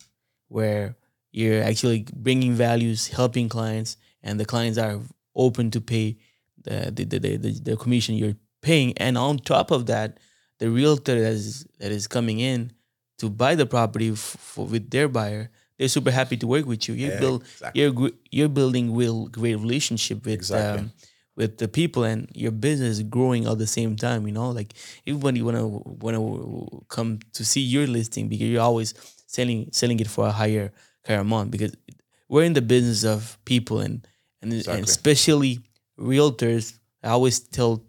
where you're actually bringing values, helping clients, and the clients are open to pay the the, the, the, the commission you're paying, and on top of that, the realtor that is that is coming in to buy the property f- for, with their buyer, they're super happy to work with you. You Yeah, build exactly. you're you're building real great relationship with Exactly. um, with the people, and your business is growing at the same time. You know, like everybody wanna wanna come to see your listing because you're always selling selling it for a higher higher amount because we're in the business of people and and, and especially realtors. I always tell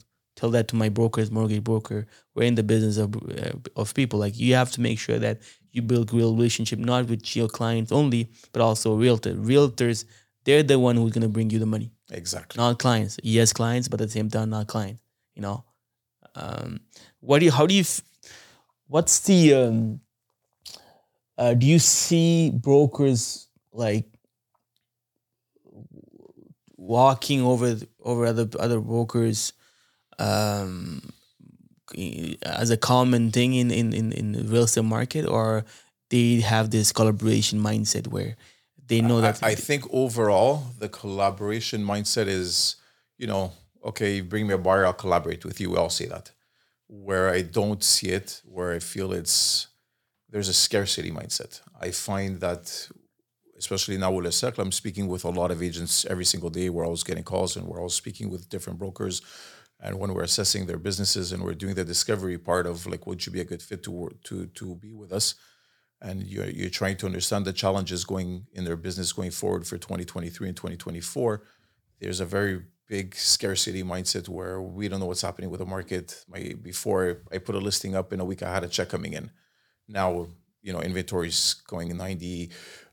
tell that to my brokers, mortgage broker. We're in the business of uh, of people. Like you have to make sure that you build real relationship, not with your clients only, but also realtor. Realtors, they're the one who's gonna bring you the money, Exactly. not clients. Yes, clients, but at the same time, not clients. You know, um, what do you? How do you? What's the? Um, uh, do you see brokers like walking over over other other brokers um, as a common thing in, in, in, in the real estate market, or they have this collaboration mindset where they know that I, I think overall the collaboration mindset is, you know, okay, bring me a buyer, I'll collaborate with you. We all say that. Where I don't see it, where I feel it's there's a scarcity mindset. I find that especially now with Le Cercle, I'm speaking with a lot of agents every single day. We're always getting calls and we're always speaking with different brokers. And when we're assessing their businesses and we're doing the discovery part of like, would you be a good fit to work, to to be with us? and you're, you're trying to understand the challenges going in their business going forward for 2023 and 2024 there's a very big scarcity mindset where we don't know what's happening with the market my before i put a listing up in a week i had a check coming in now you know inventory's going 90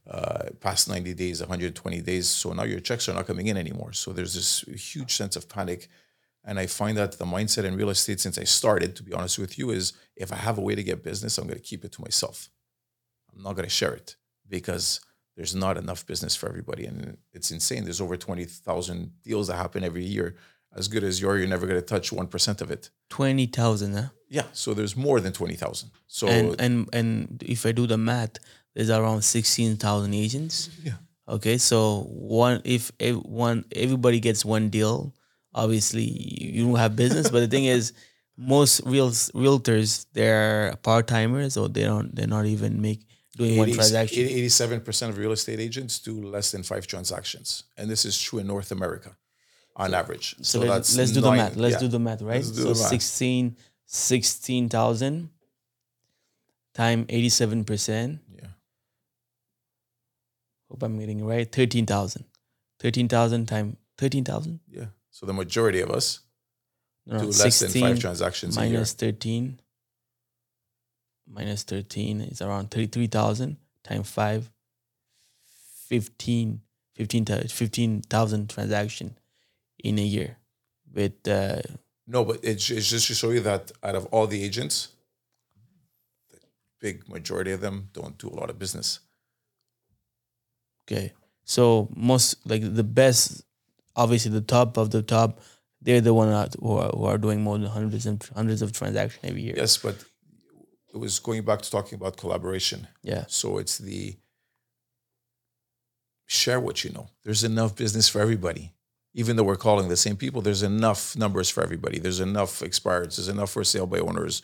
uh, past 90 days 120 days so now your checks are not coming in anymore so there's this huge sense of panic and I find that the mindset in real estate since I started, to be honest with you, is if I have a way to get business, I'm going to keep it to myself. I'm not going to share it because there's not enough business for everybody. And it's insane. There's over 20,000 deals that happen every year. As good as you are, you're never going to touch 1% of it. twenty thousand, huh? Yeah. So there's more than 20,000. So and and and if I do the math, there's around sixteen thousand agents. Yeah. Okay, so one if one everybody gets one deal, obviously you don't have business. but the thing is, most real realtors they're part timers or they don't they're not even make doing one transaction. 87% of real estate agents do less than five transactions. And this is true in North America on average. So, let's, let's do the math. Let's yeah. do the math, right? So the math. 16 16,000 time 87%. Yeah. Hope I'm getting it right. 13,000. 13,000 time 13,000? Yeah. So the majority of us No, do less than five transactions a year. minus 13 minus 13 is around 33,000 times 5 15 15,000 15,000 transaction in a year with uh, No, but it's, it's just to show you that out of all the agents, the big majority of them don't do a lot of business. okay so most like the best obviously the top of the top they're the one that, who, are, who are doing more than hundreds and hundreds of transactions every year Yes, but it was going back to talking about collaboration. yeah So it's the share what you know. There's enough business for everybody. even though we're calling the same people, there's enough numbers for everybody. There's enough expireds. There's enough for sale by owners.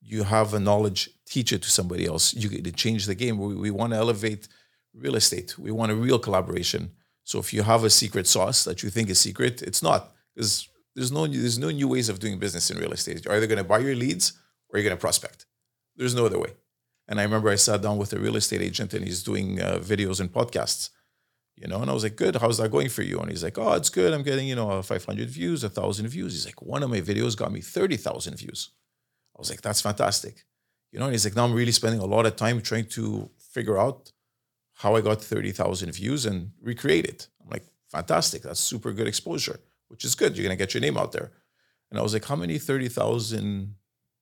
You have a knowledge, teach it to somebody else. You get to change the game. We, we want to elevate real estate. We want a real collaboration. So if you have a secret sauce that you think is secret, it's not because there's no there's no new ways of doing business in real estate. You're either going to buy your leads or you're going to prospect. There's no other way. And I remember I sat down with a real estate agent and he's doing uh, videos and podcasts you know and i was like good how's that going for you and he's like oh it's good i'm getting you know 500 views 1000 views he's like one of my videos got me 30000 views i was like that's fantastic you know and he's like now i'm really spending a lot of time trying to figure out how i got 30000 views and recreate it i'm like fantastic that's super good exposure which is good you're going to get your name out there and i was like how many 30000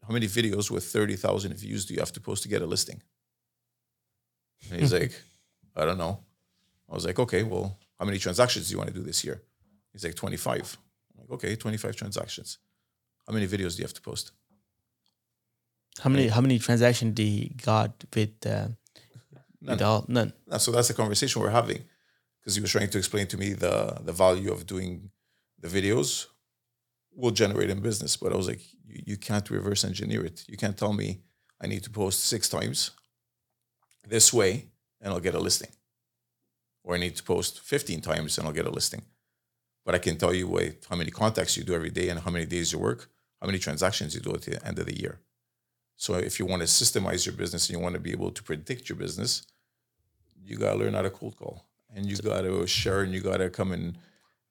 how many videos with 30000 views do you have to post to get a listing and he's like i don't know I was like, okay, well, how many transactions do you want to do this year? He's like, 25. I'm like, okay, 25 transactions. How many videos do you have to post? How many how many transactions did he got with uh, with all none? No, so that's the conversation we're having because he was trying to explain to me the the value of doing the videos will generate in business. But I was like, you, you can't reverse engineer it. You can't tell me I need to post six times this way and I'll get a listing or I need to post 15 times and I'll get a listing. But I can tell you how many contacts you do every day and how many days you work, how many transactions you do at the end of the year. So if you want to systemize your business and you want to be able to predict your business, you got to learn how to cold call and you got to share and you got to come and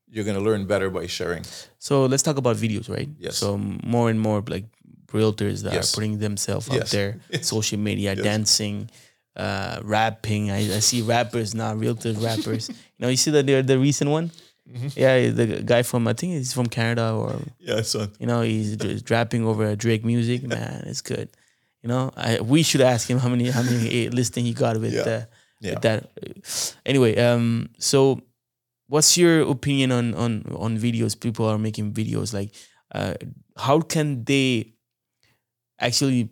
you're going to learn better by sharing. So let's talk about videos, right? Yes. So more and more like realtors that Yes. are putting themselves out there, Yes. social media, dancing, uh, rapping. I, I see rappers now, realtors, rappers. you know, you see that the the recent one. Mm-hmm. Yeah, the guy from I think he's from Canada or Yeah, so you know he's just rapping over Drake music. Man, it's good. You know, I we should ask him how many how many listing he got with, Yeah. uh, Yeah. with that. Anyway, um, so what's your opinion on on on videos? People are making videos like, uh, how can they actually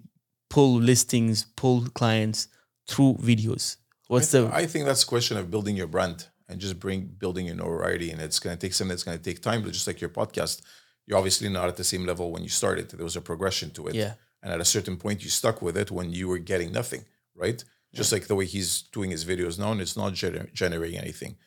pull listings, pull clients through videos? What's I, the I think that's a question of building your brand and just bring building your notoriety. And it's going to take something that's going to take time. But just like your podcast, you're obviously not at the same level when you started. There was a progression to it. Yeah. And at a certain point, you stuck with it when you were getting nothing, right? Just like the way he's doing his videos now, and it's not gener- generating anything.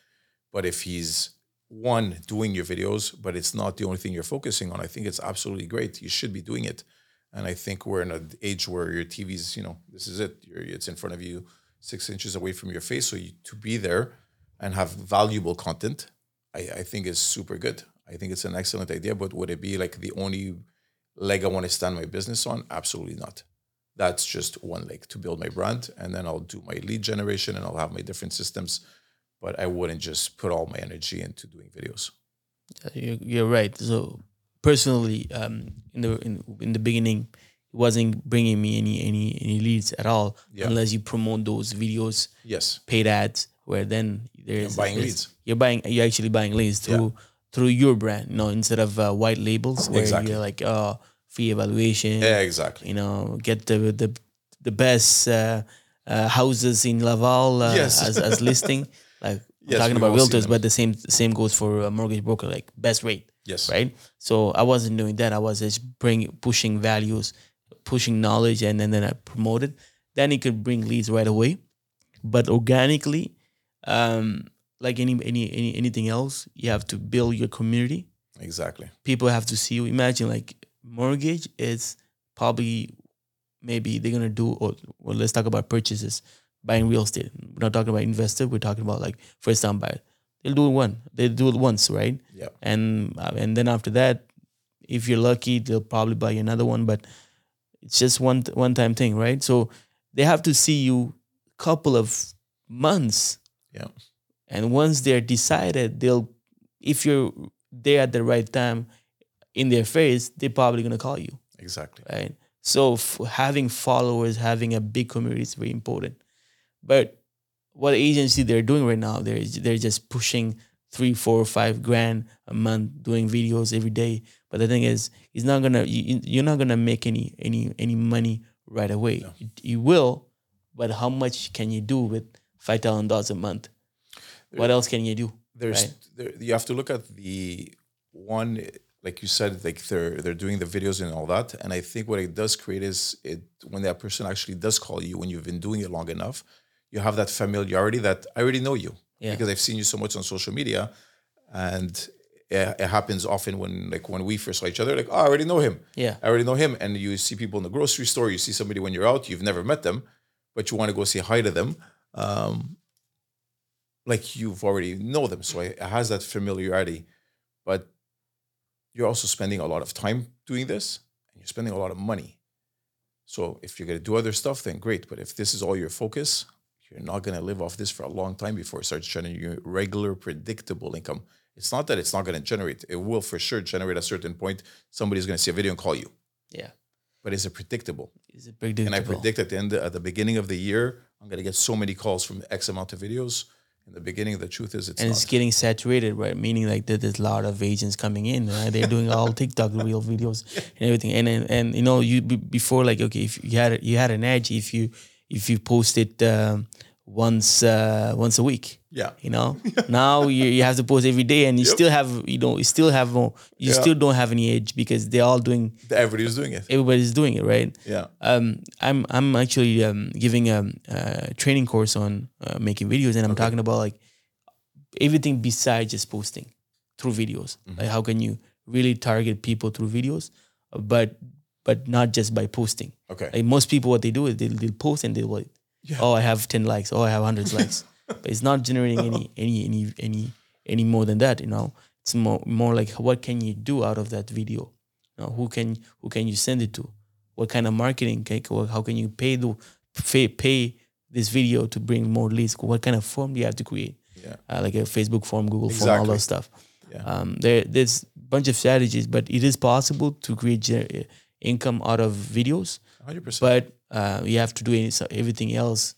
But if he's one doing your videos, but it's not the only thing you're focusing on, I think it's absolutely great. You should be doing it. And I think we're in an age where your TV's, you know, this is it. You're, it's in front of you, six inches away from your face. So you, to be there and have valuable content, I, I think is super good. I think it's an excellent idea. But would it be like the only leg I want to stand my business on? Absolutely not. That's just one leg to build my brand. And then I'll do my lead generation and I'll have my different systems. But I wouldn't just put all my energy into doing videos. you're, right. So personally, um, in the in, in the beginning, it wasn't bringing me any any any leads at all Yeah. unless you promote those videos, Yes. paid ads, where then there's buying there's- leads. You're buying. You're actually buying leads through through your brand. You know, instead of uh, white labels where Exactly. you're like, oh, free evaluation. Yeah, exactly. You know, get the the the best uh, uh, houses in Laval uh, Yes. as as listing. Like Yes, talking about realtors, but the same same goes for a mortgage broker, like best rate Yes. right? So I wasn't doing that. I was just bring pushing values, pushing knowledge, and then, then I promoted. Then it could bring leads right away, but organically, um, like any any any anything else, you have to build your community. Exactly. People have to see you. Imagine like mortgage is probably maybe they're gonna do. Or well, let's talk about purchases, buying real estate. We're not talking about investor. We're talking about like first time buyer. They'll do it one. They do it once, right? Yeah. and uh, and then after that, if you're lucky, they'll probably buy you another one. But it's just one one time thing, right? So they have to see you a couple of months, Yeah. and once they're decided, they'll if you're there at the right time in their face, they're probably gonna call you, Exactly. right? So f- having followers, having a big community is very important. But what agency they're doing right now, they're they're just pushing three, four, five grand a month doing videos every day. But the thing is, it's not gonna you, you're not gonna make any any any money right away. You, you will, but how much can you do with five thousand dollars a month? What else can you do? there's Right. there, you have to look at the one like you said like they're they're doing the videos and all that and i think what it does create is it when that person actually does call you when you've been doing it long enough you have that familiarity that i already know you Yeah. because i've seen you so much on social media and it, it happens often when like when we first saw each other like oh i already know him Yeah. i already know him and you see people in the grocery store you see somebody when you're out you've never met them but you want to go say hi to them um, like you've already know them so it has that familiarity but you're also spending a lot of time doing this and you're spending a lot of money so if you're going to do other stuff then great but if this is all your focus you're not going to live off this for a long time before it starts generating you regular predictable income it's not that it's not going to generate it will for sure generate at a certain point somebody's going to see a video and call you Yeah. but is it predictable Is it predictable? and I predict at the end at the beginning of the year, I'm gonna get so many calls from X amount of videos. In the beginning, the truth is it's and not. it's getting saturated, right? Meaning like there's a lot of agents coming in. Right? They're doing all TikTok real videos and everything. And and, and you know, you be- before like okay, if you had you had an edge if you if you posted um, once uh, once a week. yeah, You know, now you, you have to post every day, and you still have you know you still have you Yeah. still don't have any edge because they're all doing everybody's doing it. everybody's doing it, right? Yeah, um, I'm I'm actually um, giving a, a training course on uh, making videos, and I'm talking about like everything besides just posting through videos. Mm-hmm. Like how can you really target people through videos, but but not just by posting. okay, Like most people, what they do is they'll, they'll post and they'll like, oh, I have ten likes, oh, I have hundreds likes, but it's not generating any any any any any more than that. You know, it's more more like what can you do out of that video? You know, who can who can you send it to? What kind of marketing? Can, how can you pay the pay, pay this video to bring more leads? What kind of form do you have to create? Yeah. uh, like a Facebook form, Google form, all Exactly. those stuff. Yeah. Um, there, there's a bunch of strategies, but it is possible to create gener- income out of videos. 100. percent But uh, you have to do any, so everything else,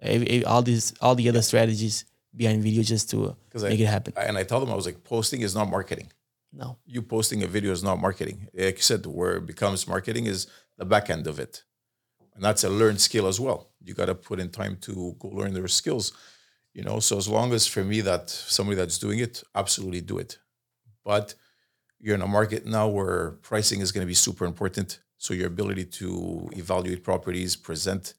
ev- ev- all these, all the other strategies behind video just to uh, 'Cause I- make it happen. And I tell them I was like, posting is not marketing. no, You posting a video is not marketing. Like you said, where it becomes marketing is the back end of it, and that's a learned skill as well. You got to put in time to go learn their skills. You know, so as long as for me that somebody that's doing it, absolutely do it. But you're in a market now where pricing is going to be super important. So your ability to evaluate properties, present,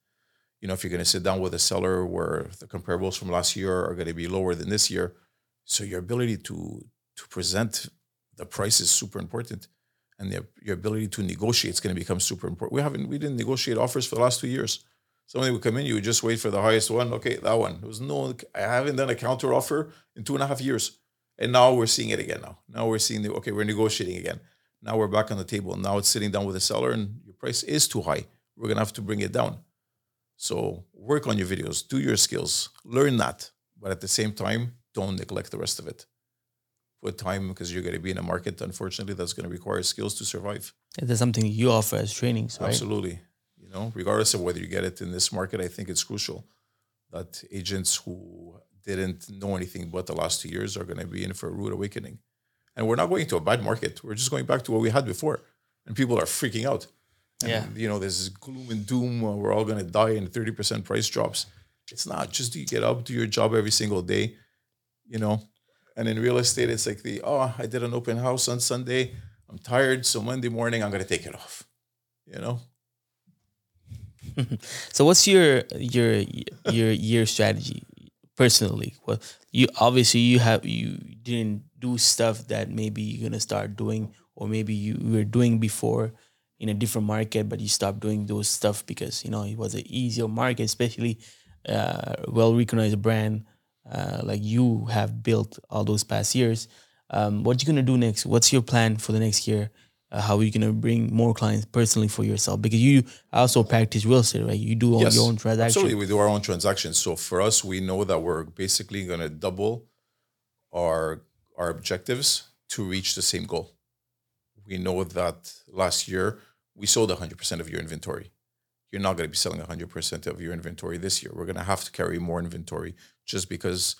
you know, if you're going to sit down with a seller where the comparables from last year are going to be lower than this year, so your ability to to present the price is super important, and the, your ability to negotiate is going to become super important. We haven't we didn't negotiate offers for the last two years. Somebody would come in, you would just wait for the highest one. Okay, that one. There was no. I haven't done a counter offer in two and a half years, and now we're seeing it again. Now, now we're seeing the okay. We're negotiating again. Now we're back on the table. Now it's sitting down with the seller, and your price is too high. We're gonna have to bring it down. So work on your videos, do your skills, learn that, but at the same time, don't neglect the rest of it. Put time because you're going to be in a market, unfortunately, that's going to require skills to survive. that's something you offer as trainings, right? Absolutely. You know, regardless of whether you get it in this market, I think it's crucial that agents who didn't know anything but the last two years are going to be in for a rude awakening. And we're not going to a bad market. We're just going back to what we had before. And people are freaking out. And, Yeah. You know, there's gloom and doom. We're all going to die and 30% price drops. It's not. Just do you get up, do your job every single day, you know? And in real estate, it's like the, oh, I did an open house on Sunday. I'm tired. So Monday morning, I'm going to take it off, you know? So what's your your your year strategy personally? Well, you obviously you have you didn't do stuff that maybe you're gonna start doing, or maybe you were doing before in a different market, but you stopped doing those stuff because you know it was an easier market, especially uh, well recognized brand uh, like you have built all those past years. Um, what you gonna do next? What's your plan for the next year? Uh, how are you gonna bring more clients personally for yourself? Because you also practice real estate, right? You do all your own transactions. Absolutely, we do our own transactions. So for us, we know that we're basically going to double our our objectives to reach the same goal. We know that last year we sold 100% of your inventory. You're not going to be selling 100% of your inventory this year. We're going to have to carry more inventory just because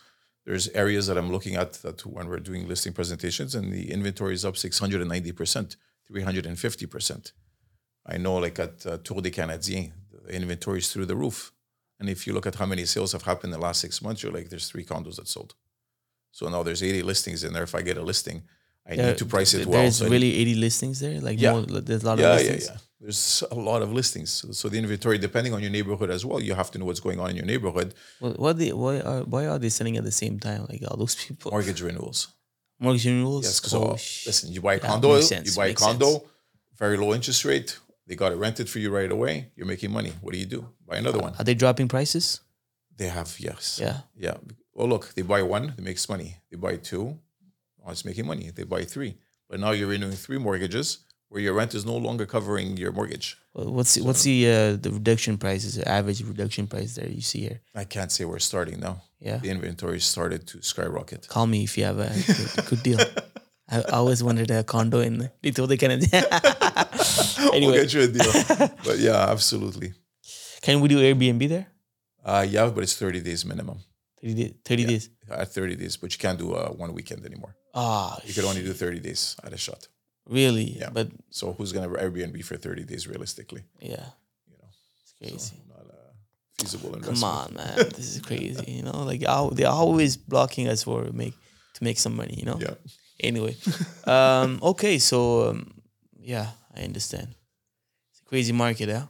there's areas that I'm looking at that when we're doing listing presentations and the inventory is up 690%, 350%. I know, like at uh, Tour des Canadiens, the inventory is through the roof. And if you look at how many sales have happened in the last six months, you're like, there's three condos that sold. So now there's 80 listings in there. If I get a listing, I There- need to price it well. There's So really 80 listings there. Like Yeah. more, there's a lot yeah, of yeah, listings. yeah. There's a lot of listings. So, so the inventory, depending on your neighborhood as well, you have to know what's going on in your neighborhood. Well, what they, why are why are they selling at the same time? Like all those people, Mortgage renewals. Mortgage renewals. Yes, because Oh, listen, you buy a condo, you buy a condo, sense. very low interest rate. They got it rented for you right away. You're making money. What do you do? Buy another one. Are they dropping prices? They have yes. Yeah. Yeah. Well, look, they buy one, it makes money. They buy two, oh, it's making money. They buy three, but now you're renewing three mortgages where your rent is no longer covering your mortgage. Well, What's the, what's the uh, the reduction prices? The average reduction price there you see here? I can't say we're starting now. Yeah. The inventory started to skyrocket. Call me if you have a good, good deal. I always wanted a condo in Little the Canada. We'll get you a deal. but yeah, absolutely. can we do Airbnb there? Uh, yeah, but it's 30 days minimum. 30 days. 30 days. At 30 days, but you can't do uh, one weekend anymore. Ah, You could only do 30 days at a shot. Really? Yeah. But So who's to Airbnb for 30 days realistically? yeah, You know, it's crazy. not a feasible investment. Come on, man. this is crazy. You know, like they're always blocking us for make to make some money. You know. Yeah. Anyway, um, okay, so um, yeah, I understand. It's a crazy market, huh?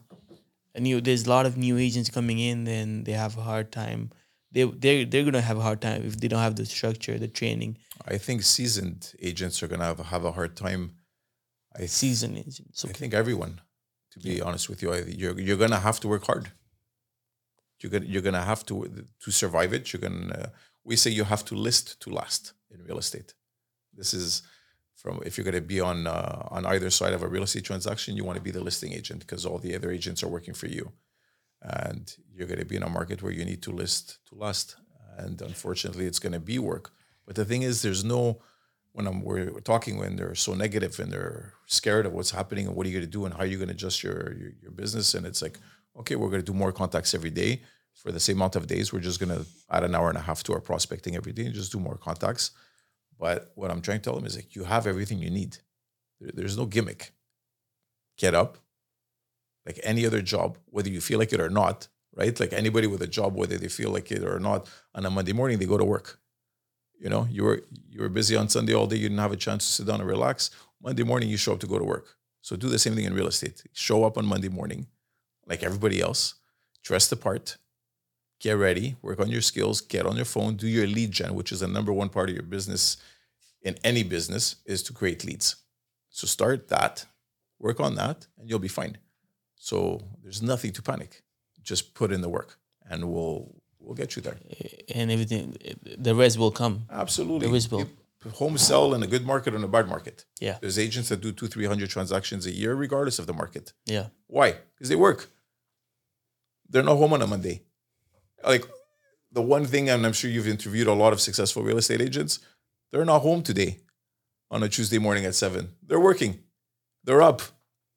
And you, there's a lot of new agents coming in, and they have a hard time. They they they're gonna have a hard time if they don't have the structure, the training, I think seasoned agents are to have, have a hard time. I, season agents. I think everyone, to be honest with you, I, you're, you're going to have to work hard. You're gonna you're gonna have to to survive it. You're to, we say you have to list to last in real estate. This is from if you're going to be on uh, on either side of a real estate transaction, you want to be the listing agent because all the other agents are working for you, and you're going to be in a market where you need to list to last. And unfortunately, it's going to be work. But the thing is, there's no when I'm we're talking when they're so negative and they're scared of what's happening and what are you going to do and how are you going to adjust your, your your business. And it's like okay we're going to do more contacts every day. For the same amount of days we're just going to add an hour and a half to our prospecting every day and just do more contacts. But what I'm trying to tell them is like you have everything you need. There, there's no gimmick. Get up. Like any other job whether you feel like it or not right? Like anybody with a job whether they feel like it or not on a Monday morning they go to work you know, you were you were busy on Sunday all day. You didn't have a chance to sit down and relax. Monday morning, you show up to go to work. So do the same thing in real estate. Show up on Monday morning, like everybody else. Dress the part. Get ready. Work on your skills. Get on your phone. Do your lead gen, which is the number one part of your business. In any business, is to create leads. So start that. Work on that, and you'll be fine. So there's nothing to panic. Just put in the work, and we'll we'll get you there. and everything. The rest will come. Absolutely. There is will. Home sell in a good market and a bad market. Yeah. There's agents that do two, three hundred transactions a year, regardless of the market. Yeah. Why? Because they work. They're not home on a Monday. Like the one thing, and I'm sure you've interviewed a lot of successful real estate agents, they're not home today on a Tuesday morning at seven. They're working. They're up.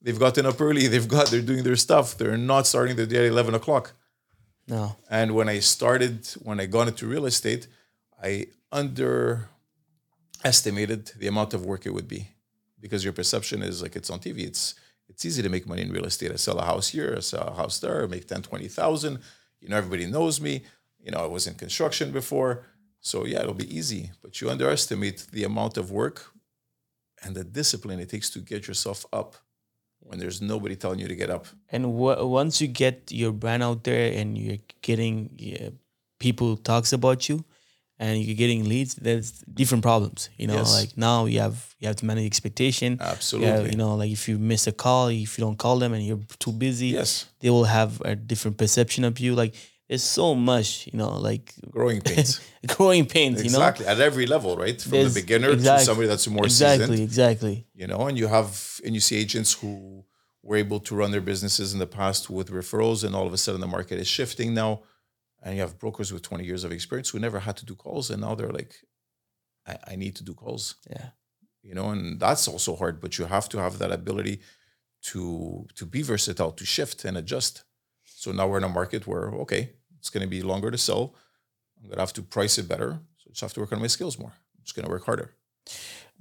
They've gotten up early. They've got, they're doing their stuff. They're not starting their day at 11 o'clock. No. And when I started, when I got into real estate, I underestimated the amount of work it would be because your perception is like it's on TV. It's it's easy to make money in real estate. I sell a house here, I sell a house there, make 10, 20,000. You know, everybody knows me. You know, I was in construction before. So yeah, it'll be easy. But you underestimate the amount of work and the discipline it takes to get yourself up when there's nobody telling you to get up. And w- once you get your brand out there and you're getting yeah, people talks about you, and you're getting leads, there's different problems. You know, Yes. like now you have you have to manage expectation. Absolutely. Yeah, you know, like if you miss a call, if you don't call them and you're too busy, Yes. they will have a different perception of you. Like there's so much, you know, like Growing pains. growing pains. You know, Exactly. At every level, right? From There's- the beginner exact- to somebody that's more exactly, seasoned. exactly. You know, and you have and you see agents who were able to run their businesses in the past with referrals, and all of a sudden the market is shifting now. And you have brokers with 20 years of experience who never had to do calls, and now they're like, I, I need to do calls. Yeah. You know, and that's also hard, but you have to have that ability to to be versatile, to shift and adjust. So now we're in a market where, okay, it's gonna be longer to sell. I'm gonna have to price it better. So I just have to work on my skills more. I'm just gonna work harder.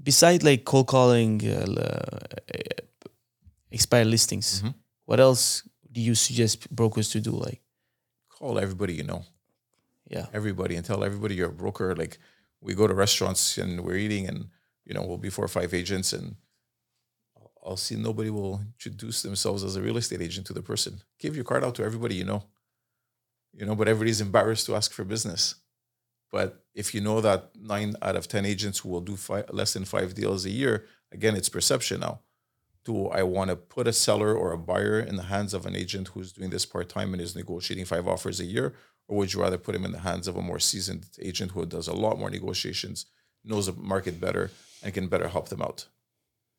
Besides like cold calling, uh, expired listings, Mhm. what else do you suggest brokers to do? Like, Call everybody you know. yeah, everybody and tell everybody you're a broker. Like we go to restaurants and we're eating, and you know, we'll be four or five agents, and I'll- see nobody will introduce themselves as a real estate agent to the person. Give your card out to everybody you know. You know, but everybody's embarrassed to ask for business. But if you know that nine out of ten agents who will do five, less than five deals a year, again, it's perception now. Do I want to put a seller or a buyer in the hands of an agent who's doing this part time and is negotiating five offers a year, or would you rather put him in the hands of a more seasoned agent who does a lot more negotiations, knows the market better, and can better help them out?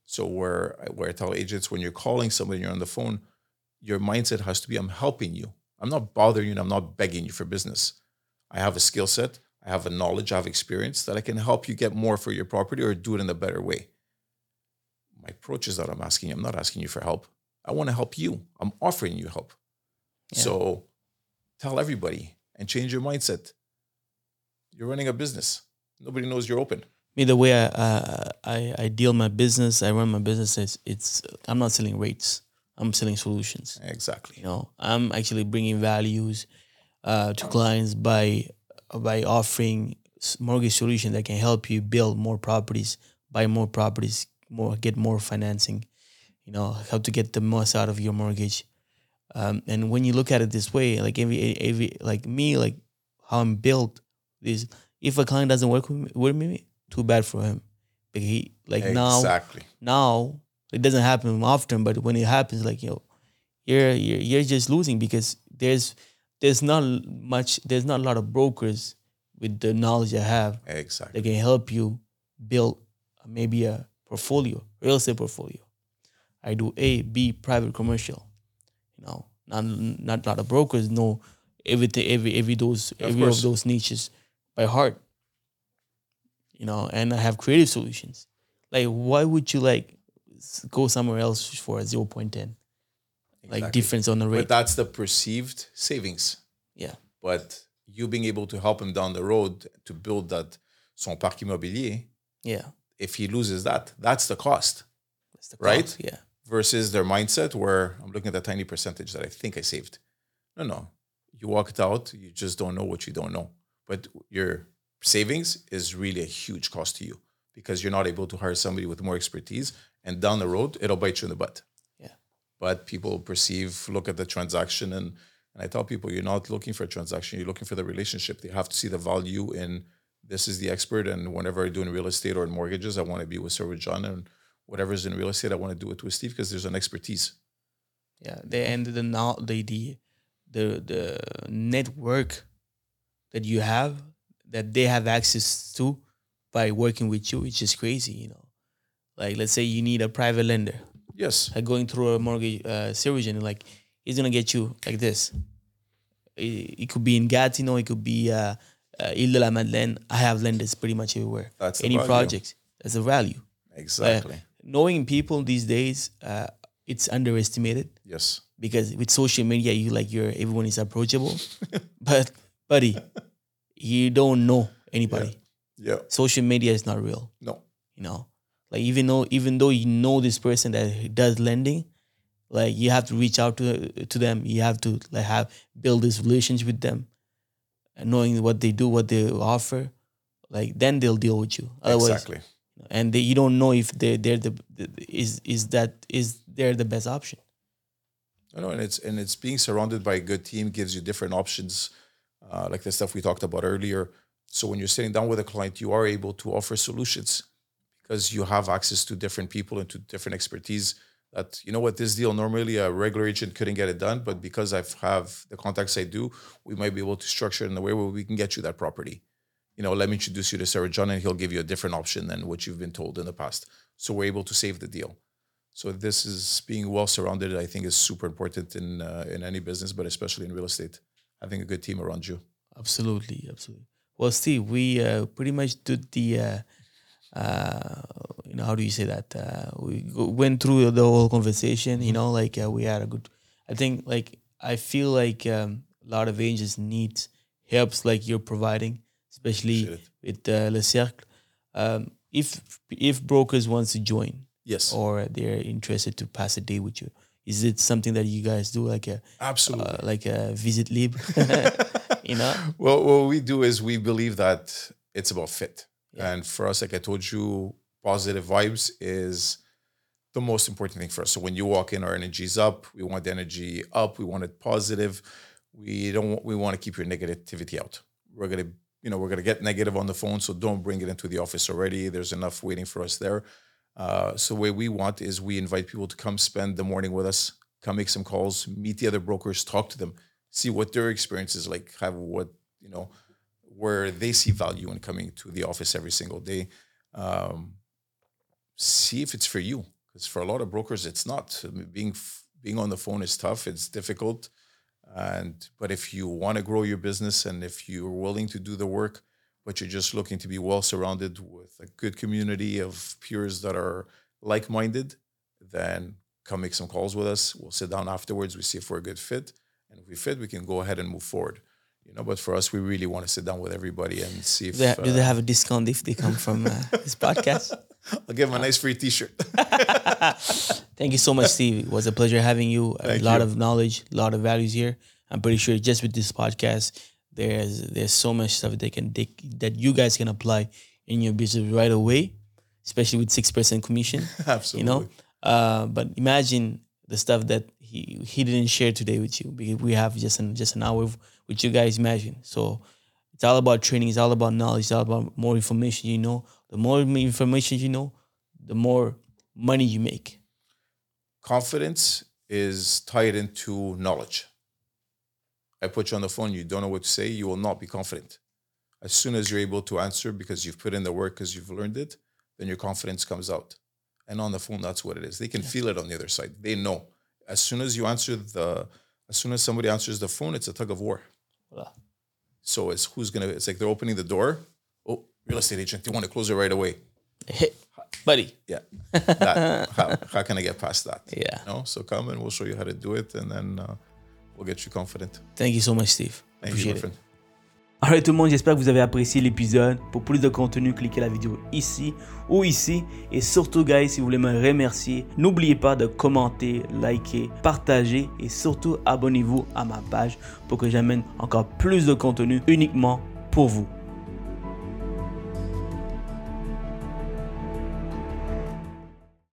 So where where I tell agents when you're calling somebody, you're on the phone, your mindset has to be I'm helping you. I'm not bothering you and I'm not begging you for business. I have a skill set, I have a knowledge, I have experience that I can help you get more for your property or do it in a better way. My approach is that I'm asking you, I'm not asking you for help. I want to help you. I'm offering you help. So tell everybody and change your mindset. You're running a business. Nobody knows you're open. me the way I, uh, I I deal my business, I run my business. Is it's I'm not selling rates. I'm selling solutions. Exactly. You know, I'm actually bringing values uh, to clients by by offering mortgage solution that can help you build more properties, buy more properties, more get more financing. You know, how to get the most out of your mortgage. Um, and when you look at it this way, like every every like me, like how I'm built, is if a client doesn't work with me, with me too bad for him. Like he like now Exactly. now it doesn't happen often, but when it happens, like yo, you're you're, you're just losing because there's there's not much there's not a lot of brokers with the knowledge I have Exactly. that can help you build maybe a portfolio, real estate portfolio. I do A, B, private commercial. You know, not not a lot of brokers know everything, every every those Of every course. of those niches by heart. You know, and I have creative solutions. Like, why would you like go somewhere else for a zero point ten? Like difference on the rate. But that's the perceived savings. yeah, But you being able to help him down the road to build that son parc immobilier, yeah, if he loses that, that's the cost that's the Right? cost, Yeah, versus their mindset where I'm looking at that tiny percentage that I think I saved. No, no. You walked out, you just don't know what you don't know. But your savings is really a huge cost to you because you're not able to hire somebody with more expertise. And down the road, it'll bite you in the butt. Yeah. But people perceive, look at the transaction. And, and I tell people, you're not looking for a transaction, you're looking for the relationship. They have to see the value in this is the expert. And whenever I do in real estate or in mortgages, I want to be with Seroujan. And whatever's in real estate, I want to do it with Steve because there's an expertise. yeah. They and the now the the the the network that you have that they have access to by working with you, it's just crazy, you know. Like let's say you need a private lender, Yes. like going through a mortgage uh, Seroujan, like he's gonna get you like this. It, it could be in Gatineau, it could be uh, uh, Ile de la Madeleine. I have lenders pretty much everywhere. That's Any value. projects, that's a value. Exactly. Knowing people these days, uh, it's underestimated yes. because with social media, you like you're everyone is approachable, but buddy, you don't know anybody. Yeah. Social media is not real. No. You know, like even though even though you know this person that does lending, like you have to reach out to to them. You have to like have build this relationship with them, knowing what they do, what they offer. Like then they'll deal with you. Otherwise, exactly. and they, you don't know if they they're the, is is that is they're the best option. I know, and it's and it's being surrounded by a good team gives you different options, uh, like the stuff we talked about earlier. So when you're sitting down with a client, you are able to offer solutions because you have access to different people and to different expertise. That you know what this deal normally a regular agent couldn't get it done, but because I have the contacts I do, we might be able to structure it in a way where we can get you that property. You know, let me introduce you to Seroujan, and he'll give you a different option than what you've been told in the past. So we're able to save the deal. So this is being well surrounded. I think is super important in uh, in any business, but especially in real estate. Having a good team around you. Absolutely, absolutely. Well, Steve, we uh, pretty much did the, uh, you know, how do you say that? Uh, we went through the whole conversation. You know, like uh, we had a good. I think, like I feel like um, a lot of agents need helps like you're providing, especially with uh, Le Cercle. Um, if if brokers wants to join Yes, or they're interested to pass a day with you, is it something that you guys do like a absolutely. uh, like a visit lib? you know. well, what we do is we believe that it's about fit. And for us, like I told you, positive vibes is the most important thing for us. So when you walk in, our energy's up. We want the energy up. We want it positive. We don't. Want, We want to keep your negativity out. We're gonna, you know, we're gonna get negative on the phone. So don't bring it into the office already. There's enough waiting for us there. Uh, so what we want is we invite people to come spend the morning with us, come make some calls, meet the other brokers, talk to them, see what their experience is like, have what you know, where they see value in coming to the office every single day. Um, see if it's for you, because for a lot of brokers, it's not. Being being on the phone is tough. It's difficult, and but if you want to grow your business and if you're willing to do the work, but you're just looking to be well surrounded with a good community of peers that are like minded, then come make some calls with us. We'll sit down afterwards. We see if we're a good fit. And if we fit, we can go ahead and move forward. You know, but for us, we really want to sit down with everybody and see if. Do they, do they uh, have a discount if they come from uh, this podcast? I'll give them a nice free T-shirt. Thank you so much, Steve. It was a pleasure having you. A Thank lot you. of knowledge, a lot of values here. I'm pretty sure just with this podcast, there's there's so much stuff they can they, that you guys can apply in your business right away, especially with six percent commission. Absolutely. You know, uh, but imagine the stuff that he he didn't share today with you because we have just an just an hour with you guys. Imagine so. It's all about training. It's all about knowledge. It's all about more information you know. The more information you know, the more money you make. confidence is tied into knowledge. I put you on the phone, you don't know what to say, you will not be confident. As soon as you're able to answer because you've put in the work, because you've learned it, then your confidence comes out. And on the phone, that's what it is. They can feel it on the other side. They know. As soon as you answer the, as soon as somebody answers the phone, it's a tug of war. Voilà. So it's who's gonna, it's like they're opening the door. Oh, real estate agent, they want to close it right away. Hey, buddy. Yeah. That, how, how can I get past that? Yeah. You know, so come and we'll show you how to do it, and then uh, we'll get you confident. Thank you so much, Steve. Thank Appreciate you, my it. Alright tout le monde, j'espère que vous avez apprécié l'épisode. Pour plus de contenu, cliquez la vidéo ici ou ici. Et surtout, guys, si vous voulez me remercier, n'oubliez pas de commenter, liker, partager et surtout abonnez-vous à ma page pour que j'amène encore plus de contenu uniquement pour vous.